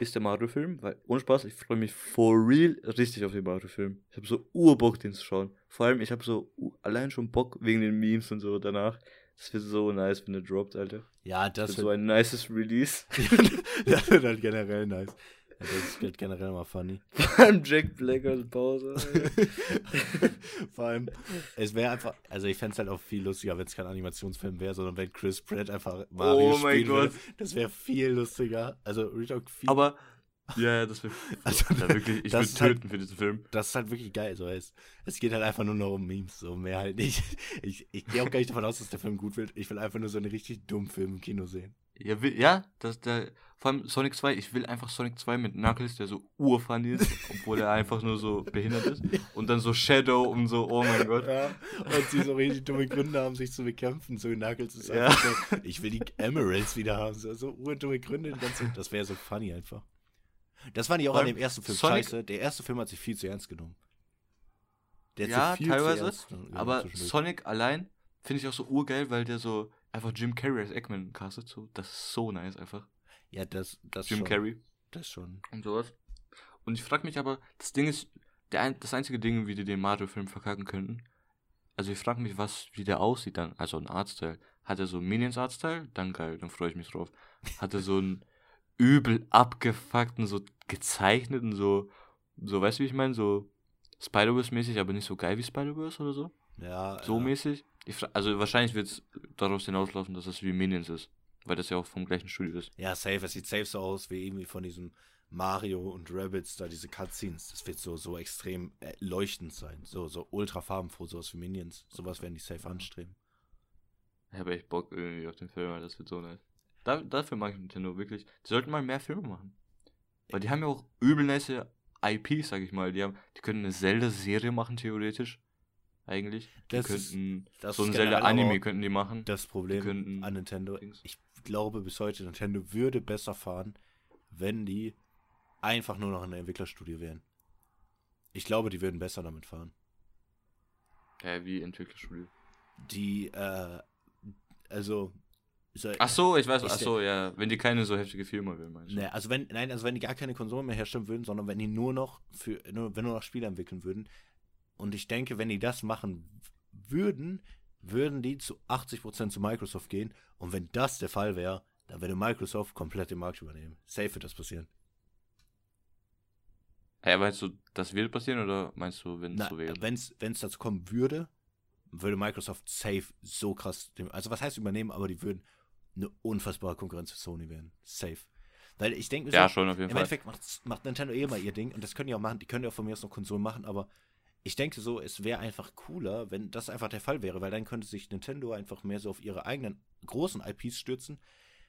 ist der Mario-Film, weil ohne Spaß, ich freue mich for real richtig auf den Mario-Film. Ich habe so Urbock, den zu schauen. Vor allem, ich habe so allein schon Bock wegen den Memes und so danach. Das wird so nice, wenn der droppt, Alter. ja, Das das wird so ein nices Release. das wird halt generell nice. Ja, das wird generell mal funny. Vor allem Jack Black als Bowser. Vor allem, es wäre einfach, also ich fände es halt auch viel lustiger, wenn es kein Animationsfilm wäre, sondern wenn Chris Pratt einfach Mario Oh mein spielen würde. Gott. Das wäre viel lustiger. Also Talk viel. Aber, ja, das wird Also, ja, wirklich, ich würde ist halt- töten für diesen Film. das ist halt wirklich geil. So. Es, es geht halt einfach nur noch um Memes, so mehr halt nicht. Ich, ich gehe auch gar nicht davon aus, dass der Film gut wird. Ich will einfach nur so einen richtig dummen Film im Kino sehen. Ja, will, ja, das, der, vor allem Sonic 2, ich will einfach Sonic 2 mit Knuckles, der so urfunny ist, obwohl er einfach nur so behindert ist. Und dann so Shadow und so, oh mein Gott. Ja, und sie so richtig dumme Gründe haben, sich zu bekämpfen. So Knuckles ist Ja. einfach so, ich will die Emeralds wieder haben. So, so urdumme Gründe. Das wäre so funny einfach. Das fand ich auch an dem ersten Film Sonic- scheiße. Der erste Film hat sich viel zu ernst genommen. Ja, teilweise, ernst Aber. Sonic allein finde ich auch so urgeil, weil der so einfach Jim Carrey als Eggman castet. So, das ist so nice einfach. Ja, das, das Jim schon. Carrey Das schon. und sowas. Und ich frage mich aber, das Ding ist, der ein, das einzige Ding, wie die den Mario-Film verkacken könnten. Also ich frage mich, was, wie der aussieht dann. Also ein Artstyle. Hat er so einen Minions Artstyle? Dann geil, dann freue ich mich drauf. Hat er so einen übel abgefuckten, so gezeichneten, so, so, weißt du, wie ich meine? So Spider-Verse-mäßig, aber nicht so geil wie Spider-Verse oder so? Ja, So ja. mäßig? Also wahrscheinlich wird es daraus hinauslaufen, dass es wie Minions ist. Weil das ja auch vom gleichen Studio ist. Ja, safe. Es sieht safe so aus wie irgendwie von diesem Mario und Rabbits, da diese Cutscenes. Das wird so, so extrem äh, leuchtend sein. So, so ultra farbenfroh, sowas wie Minions. Sowas werden die safe anstreben. Ich habe echt Bock irgendwie auf den Film, weil das wird so nice. Da, dafür mag ich Nintendo wirklich. Die sollten mal mehr Filme machen. Weil die haben ja auch übel nice IPs, sag ich mal. Die, haben, die können eine Zelda-Serie machen, theoretisch. Eigentlich. Die Das ist- könnten. das so ist ein Zelda-Anime könnten die machen. Das Problem könnten an Nintendo, Dings. ich glaube bis heute, Nintendo würde besser fahren, wenn die einfach nur noch in der Entwicklerstudio wären. Ich glaube, die würden besser damit fahren. Ja, wie Entwicklerstudio. Die, äh, also, so, Ach so, ich weiß. Ach so, ja. Wenn die keine so heftige Firma will, meinst du? Ne, also wenn, nein, also wenn die gar keine Konsolen mehr herstellen würden, sondern wenn die nur noch für, nur, wenn nur noch Spiele entwickeln würden. Und ich denke, wenn die das machen würden, würden die zu 80% zu Microsoft gehen. Und wenn das der Fall wäre, dann würde Microsoft komplett den Markt übernehmen. Safe wird das passieren. Ja, meinst du, das wird passieren oder meinst du, wenn es so wäre? wenn es dazu kommen würde, würde Microsoft safe so krass, dem, also was heißt übernehmen, aber die würden eine unfassbare Konkurrenz für Sony werden. Safe. Weil ich denke mir Ja, so, schon auf jeden Im Fall. Endeffekt macht, macht Nintendo eh mal ihr Ding und das können die auch machen. Die können ja auch von mir aus noch Konsolen machen, aber ich denke so, es wäre einfach cooler, wenn das einfach der Fall wäre, weil dann könnte sich Nintendo einfach mehr so auf ihre eigenen großen IPs stürzen.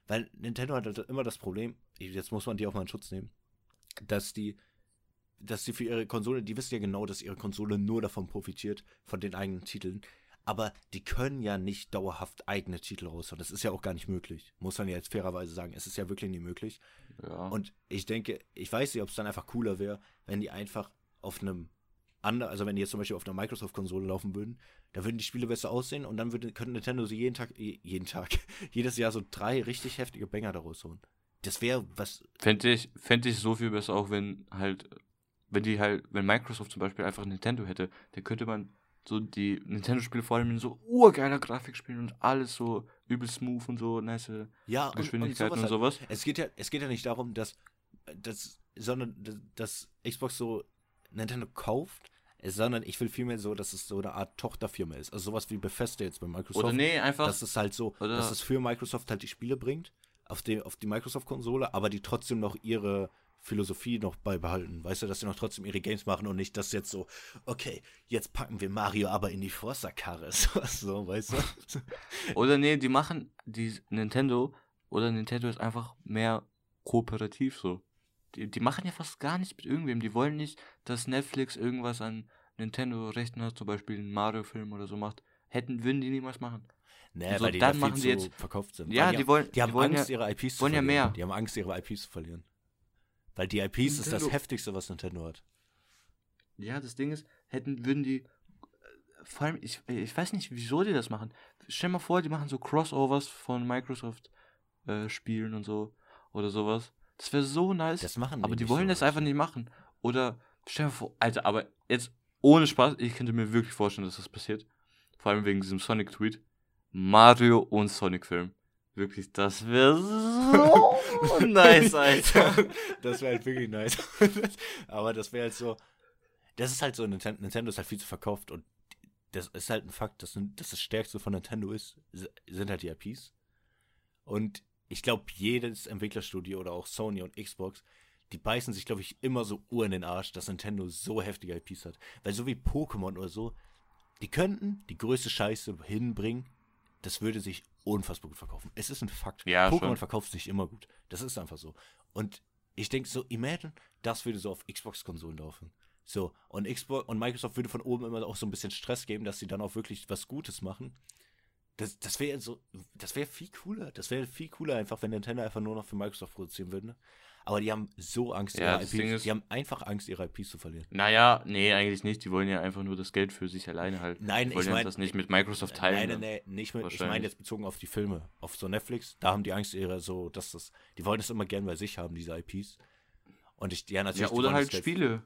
Weil Nintendo hat halt immer das Problem, jetzt muss man die auch mal in Schutz nehmen, dass die, dass die für ihre Konsole, die wissen ja genau, dass ihre Konsole nur davon profitiert, von den eigenen Titeln. Aber die können ja nicht dauerhaft eigene Titel raushauen. Das ist ja auch gar nicht möglich. Muss man ja jetzt fairerweise sagen. Es ist ja wirklich nie möglich. Ja. Und ich denke, ich weiß nicht, ob es dann einfach cooler wäre, wenn die einfach auf einem anderen, also wenn die jetzt zum Beispiel auf einer Microsoft-Konsole laufen würden, da würden die Spiele besser aussehen und dann würde, könnte Nintendo sie jeden Tag, je- jeden Tag, jedes Jahr so drei richtig heftige Banger daraus holen. Das wäre was, Fände ich, fänd ich so viel besser auch, wenn halt, wenn die halt, wenn Microsoft zum Beispiel einfach Nintendo hätte, dann könnte man so die Nintendo-Spiele vor allem in so urgeiler Grafik spielen und alles so übel smooth und so nice ja, und, Geschwindigkeiten und und sowas. sowas. halt. Es geht ja, es geht ja nicht darum, dass, dass sondern dass Xbox so Nintendo kauft, sondern ich will vielmehr so, dass es so eine Art Tochterfirma ist. Also sowas wie Bethesda jetzt bei Microsoft. Oder nee, einfach. dass es halt so, Oder- dass es für Microsoft halt die Spiele bringt, auf die, auf die Microsoft-Konsole, aber die trotzdem noch ihre Philosophie noch beibehalten. Weißt du, dass sie noch trotzdem ihre Games machen und nicht das jetzt so, okay, jetzt packen wir Mario aber in die Forza-Karre. So, so, weißt du? Oder nee, die machen die Nintendo oder Nintendo ist einfach mehr kooperativ so. Die, die machen ja fast gar nichts mit irgendwem. Die wollen nicht, dass Netflix irgendwas an Nintendo-Rechten hat, zum Beispiel einen Mario-Film oder so macht. Hätten, würden die niemals machen. Nee, So, weil die dann machen die jetzt- verkauft sind. Ja, Weil die wollen- die haben die wollen Angst, ja- ihre IPs zu wollen ja verlieren. mehr. Die haben Angst, ihre IPs zu verlieren. Weil die IPs ist das Nintendo- heftigste, was Nintendo hat. Ja, das Ding ist, hätten, würden die, vor allem, ich, ich weiß nicht, wieso die das machen. Stell mal vor, die machen so Crossovers von Microsoft äh, und so oder sowas. Das wäre so nice. Das machen aber die wollen so das einfach nicht machen. Oder stell dir vor, Alter, aber jetzt ohne Spaß, ich könnte mir wirklich vorstellen, dass das passiert. Vor allem wegen diesem Sonic-Tweet. Mario und Sonic-Film. Wirklich, das wäre so nice, Alter. das wäre halt wirklich nice. Aber das wäre halt so. Das ist halt so, Nintendo, ist halt viel zu verkauft und das ist halt ein Fakt, dass das Stärkste von Nintendo ist, sind halt die IPs. Und ich glaube, jedes Entwicklerstudio oder auch Sony und Xbox, die beißen sich, glaube ich, immer so Uhr in den Arsch, dass Nintendo so heftige IPs hat. Weil so wie Pokémon oder so, die könnten die größte Scheiße hinbringen, das würde sich unfassbar gut verkaufen. Es ist ein Fakt. Ja, Pokémon schon. verkauft sich immer gut. Das ist einfach so. Und ich denke so, imagine, das würde so auf Xbox-Konsolen laufen. So, und Xbox und Microsoft würde von oben immer auch so ein bisschen Stress geben, dass sie dann auch wirklich was Gutes machen. Das, das wäre so, das wäre viel cooler. Das wäre viel cooler einfach, wenn Nintendo einfach nur noch für Microsoft produzieren würde. ne? Aber die haben so Angst, Ja, ihre IPs, ist- die haben einfach Angst, ihre IPs zu verlieren. Naja, nee, eigentlich nicht. Die wollen ja einfach nur das Geld für sich alleine halten. Nein, die wollen ich ja mein- das nicht mit Microsoft teilen. Nein, nein, nein, nicht mit, ich meine jetzt bezogen auf die Filme, auf so Netflix, da haben die Angst ihre so, dass das, die wollen das immer gern bei sich haben, diese IPs. Und ich, ja, natürlich. Ja, oder halt das Spiele.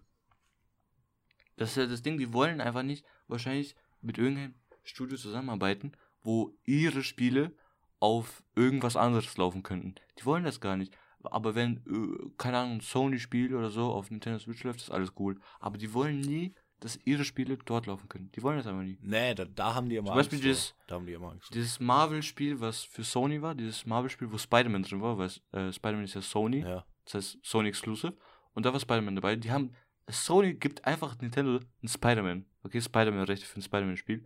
Das ist ja das Ding, die wollen einfach nicht wahrscheinlich mit irgendeinem Studio zusammenarbeiten, wo ihre Spiele auf irgendwas anderes laufen könnten. Die wollen das gar nicht. Aber wenn, äh, keine Ahnung, Sony-Spiel oder so auf Nintendo Switch läuft, ist alles cool. Aber die wollen nie, dass ihre Spiele dort laufen können. Die wollen das einfach nie. Nee, da, da haben die immer Zum Beispiel Angst. vor. dieses- da haben die immer Angst. Dieses Marvel-Spiel, was für Sony war, dieses Marvel-Spiel, wo Spider-Man drin war, weil äh, Spider-Man ist ja Sony, Ja. das heißt Sony Exclusive. Und da war Spider-Man dabei. Die haben. Sony gibt einfach Nintendo einen Spider-Man. Okay, Spider-Man-Rechte für ein Spider-Man-Spiel.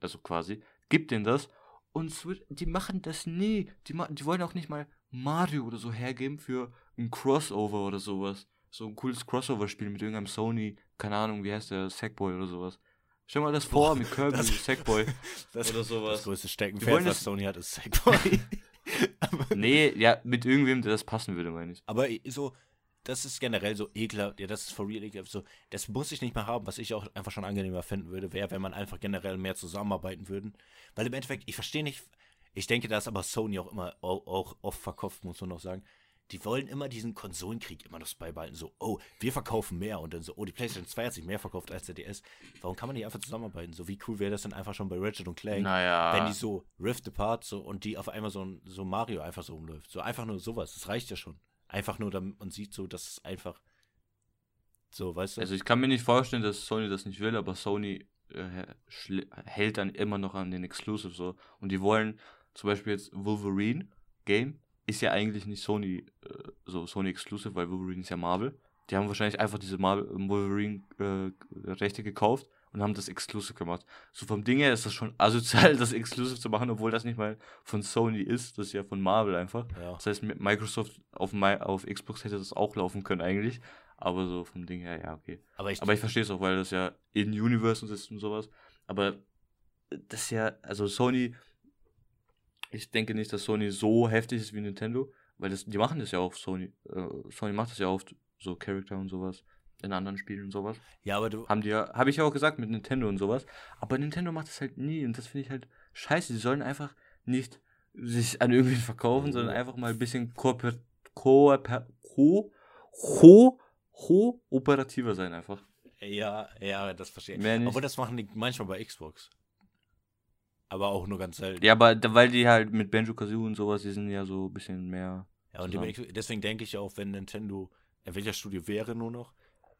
Also quasi. Gibt denen das. Und wird, die machen das nie. Die, die wollen auch nicht mal Mario oder so hergeben für ein Crossover oder sowas. So ein cooles Crossover-Spiel mit irgendeinem Sony. Keine Ahnung, wie heißt der? Sackboy oder sowas. Stell mal das vor mit Kirby, das- Sackboy. Das, oder sowas. Das größte Steckenpferd, was das- Sony hat, ist Sackboy. Nee, ja, mit irgendwem, der das passen würde, meine ich. aber so, das ist generell so ekelhaft, ja, das ist for real ekelhaft. So, das muss ich nicht mehr haben, was ich auch einfach schon angenehmer finden würde, wäre, wenn man einfach generell mehr zusammenarbeiten würden. Weil im Endeffekt, ich verstehe nicht, ich denke, da ist aber Sony auch immer auch, auch oft verkauft, muss man noch sagen. Die wollen immer diesen Konsolenkrieg immer noch beibehalten. So, oh, wir verkaufen mehr und dann so, oh, die PlayStation 2 hat sich mehr verkauft als der DS. Warum kann man nicht einfach zusammenarbeiten? So, wie cool wäre das denn einfach schon bei Ratchet und Clank? Naja. wenn die so Rift Apart so und die auf einmal so, so Mario einfach so rumläuft. So einfach nur sowas. Das reicht ja schon. Einfach nur, damit man sieht so, dass es einfach so, weißt du? Also ich kann mir nicht vorstellen, dass Sony das nicht will, aber Sony äh, hält dann immer noch an den Exclusive so. Und die wollen zum Beispiel jetzt Wolverine Game ist ja eigentlich nicht Sony äh, so Sony Exclusive, weil Wolverine ist ja Marvel. Die haben wahrscheinlich einfach diese Marvel Wolverine äh, Rechte gekauft und haben das Exclusive gemacht. So vom Ding her ist das schon asozial, das Exclusive zu machen, obwohl das nicht mal von Sony ist, das ist ja von Marvel einfach. ja. Das heißt, Microsoft auf, auf Xbox hätte das auch laufen können eigentlich. Aber so vom Ding her, ja, okay. Aber ich, Aber ich verstehe es auch, weil das ja in Universe ist und sowas. Aber das ist ja, also Sony, ich denke nicht, dass Sony so heftig ist wie Nintendo, weil das, die machen das ja auch, Sony. Äh, Sony macht das ja oft, so Charakter und sowas, in anderen Spielen und sowas. ja, aber du, Haben die ja, habe ich ja auch gesagt mit Nintendo und sowas. Aber Nintendo macht das halt nie und das finde ich halt scheiße. Die sollen einfach nicht sich an irgendwen verkaufen, sondern einfach mal ein bisschen kooper, kooper, ko, ko, kooperativer sein einfach. ja, ja, das verstehe ich. Obwohl das machen die manchmal bei Xbox. Aber auch nur ganz selten. Ja, aber weil die halt mit Banjo Kazooie und sowas, die sind ja so ein bisschen mehr. Ja, und deswegen denke ich auch, wenn Nintendo Entwicklerstudio wäre nur noch,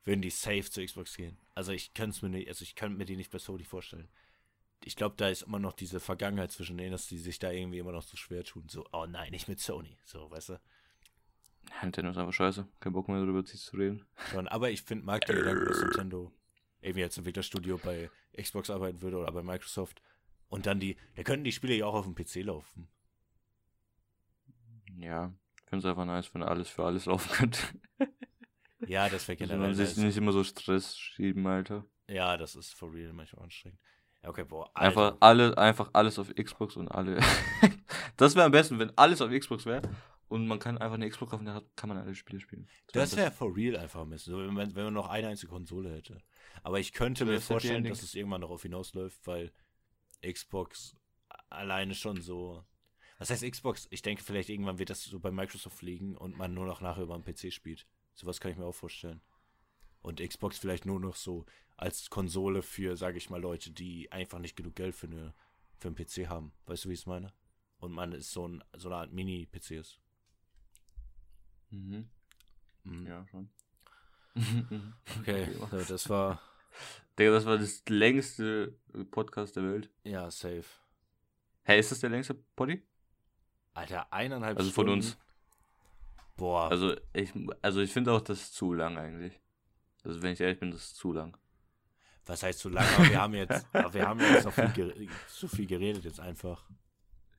würden die safe zu Xbox gehen. Also ich könnte es mir nicht, also ich könnte mir die nicht bei Sony vorstellen. Ich glaube, da ist immer noch diese Vergangenheit zwischen denen, dass die sich da irgendwie immer noch so schwer tun. So, oh nein, nicht mit Sony. So, weißt du? Nintendo ist einfach scheiße. Kein Bock mehr darüber zu reden. Schon, aber ich finde, mag den Gedanken, dass Nintendo irgendwie als Entwicklerstudio bei Xbox arbeiten würde oder bei Microsoft. Und dann die, da könnten die Spiele ja auch auf dem PC laufen. Ja, ich finde es einfach nice, wenn alles für alles laufen könnte. Ja, das wäre Dass generell. man sich nicht immer so Stress schieben, Alter. Ja, das ist for real manchmal anstrengend. Okay, boah. Einfach alle, einfach alles auf Xbox und alle. das wäre am besten, wenn alles auf Xbox wäre und man kann einfach eine Xbox kaufen, da kann man alle Spiele spielen. Das wäre for real einfach ein bisschen. So, wenn, man, wenn man noch eine einzige Konsole hätte. Aber ich könnte mir das vorstellen, dass es irgendwann darauf hinausläuft, weil Xbox alleine schon so. Was heißt Xbox? Ich denke, vielleicht irgendwann wird das so bei Microsoft liegen und man nur noch nachher über einen PC spielt. Sowas kann ich mir auch vorstellen. Und Xbox vielleicht nur noch so als Konsole für, sage ich mal, Leute, die einfach nicht genug Geld für, eine, für einen PC haben. Weißt du, wie ich es meine? Und man ist so, ein, so eine Art Mini-PC ist. Mhm. Mhm. Ja, schon. Okay, das war, Digga, das war das längste Podcast der Welt. ja, safe. Hey, ist das der längste Poddy? Alter, eineinhalb Also von Stunden. uns. Boah, Also ich, also ich finde auch, das ist zu lang eigentlich. Also wenn ich ehrlich bin, das ist zu lang. was heißt so lange? Aber wir haben jetzt, wir haben jetzt noch viel so viel geredet jetzt einfach.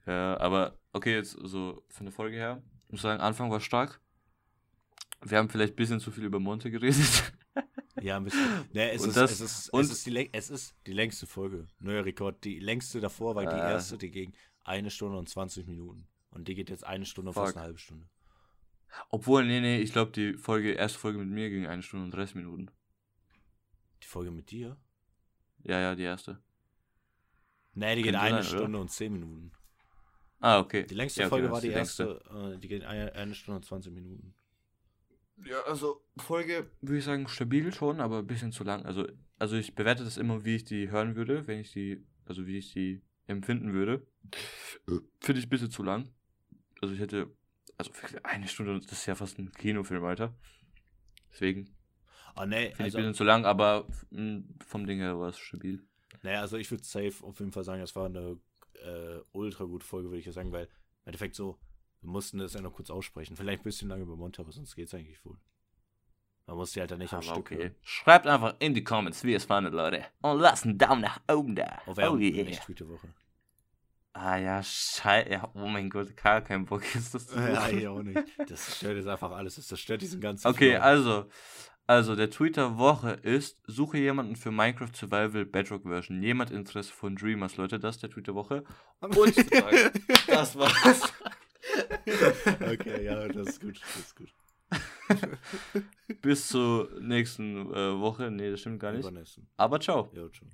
Ja, aber okay, jetzt so von der Folge her. Ich muss sagen, Anfang war stark. Wir haben vielleicht ein bisschen zu viel über Monte geredet. Ja, ein bisschen. Ne, es, Und ist, das- es, ist, und- es, ist die, läng- es ist die längste Folge. Neuer Rekord. Die längste davor war die Ah. erste, die ging eine Stunde und 20 Minuten. Und die geht jetzt eine Stunde und fast Fuck. eine halbe Stunde. Obwohl, nee, nee, ich glaube, die Folge, erste Folge mit mir ging eine Stunde und 30 Minuten. Die Folge mit dir? Ja, ja, die erste. Ne, die geht Könnte eine sein, oder? Stunde und 10 Minuten. Ah, okay. Die längste Ja, okay, Folge war die längste. erste, äh, die geht eine, eine Stunde und 20 Minuten. Ja, also Folge würde ich sagen stabil schon, aber ein bisschen zu lang. Also, also ich bewerte das immer, wie ich die hören würde, wenn ich die, also wie ich die empfinden würde. Finde ich ein bisschen zu lang. Also ich hätte, also eine Stunde, das ist ja fast ein Kinofilm, Alter. Deswegen Ah, ne, finde ich ein also, bisschen zu lang, aber mh, vom Ding her war es stabil. Naja, also ich würde safe auf jeden Fall sagen, das war eine äh, ultra gute Folge, würde ich ja sagen, weil im Endeffekt so, wir mussten das ja noch kurz aussprechen. Vielleicht ein bisschen lange über Monte, aber sonst geht's eigentlich wohl. Man muss die halt dann nicht am Aber Stück okay. hören. Schreibt einfach in die Comments, wie es fandet, Leute. Und lasst einen Daumen nach oben da. Oh, wir Oh yeah. echt gute Woche. Ah ja, scheiße. Ja, oh mein Gott, gar kein Bock ist das zu ja, ich auch nicht. Das zerstört jetzt einfach alles. Das zerstört diesen ganzen Okay, Flow. also, also der Tweet der Woche ist, suche jemanden für Minecraft Survival Bedrock Version. Jemand Interesse von Dreamers, Leute, das ist der Tweet der Woche. Und das war's. okay, ja, das ist gut. Das ist gut. Bis zur nächsten äh, Woche. Nee, das stimmt gar nicht. Aber ciao. Ja, schon.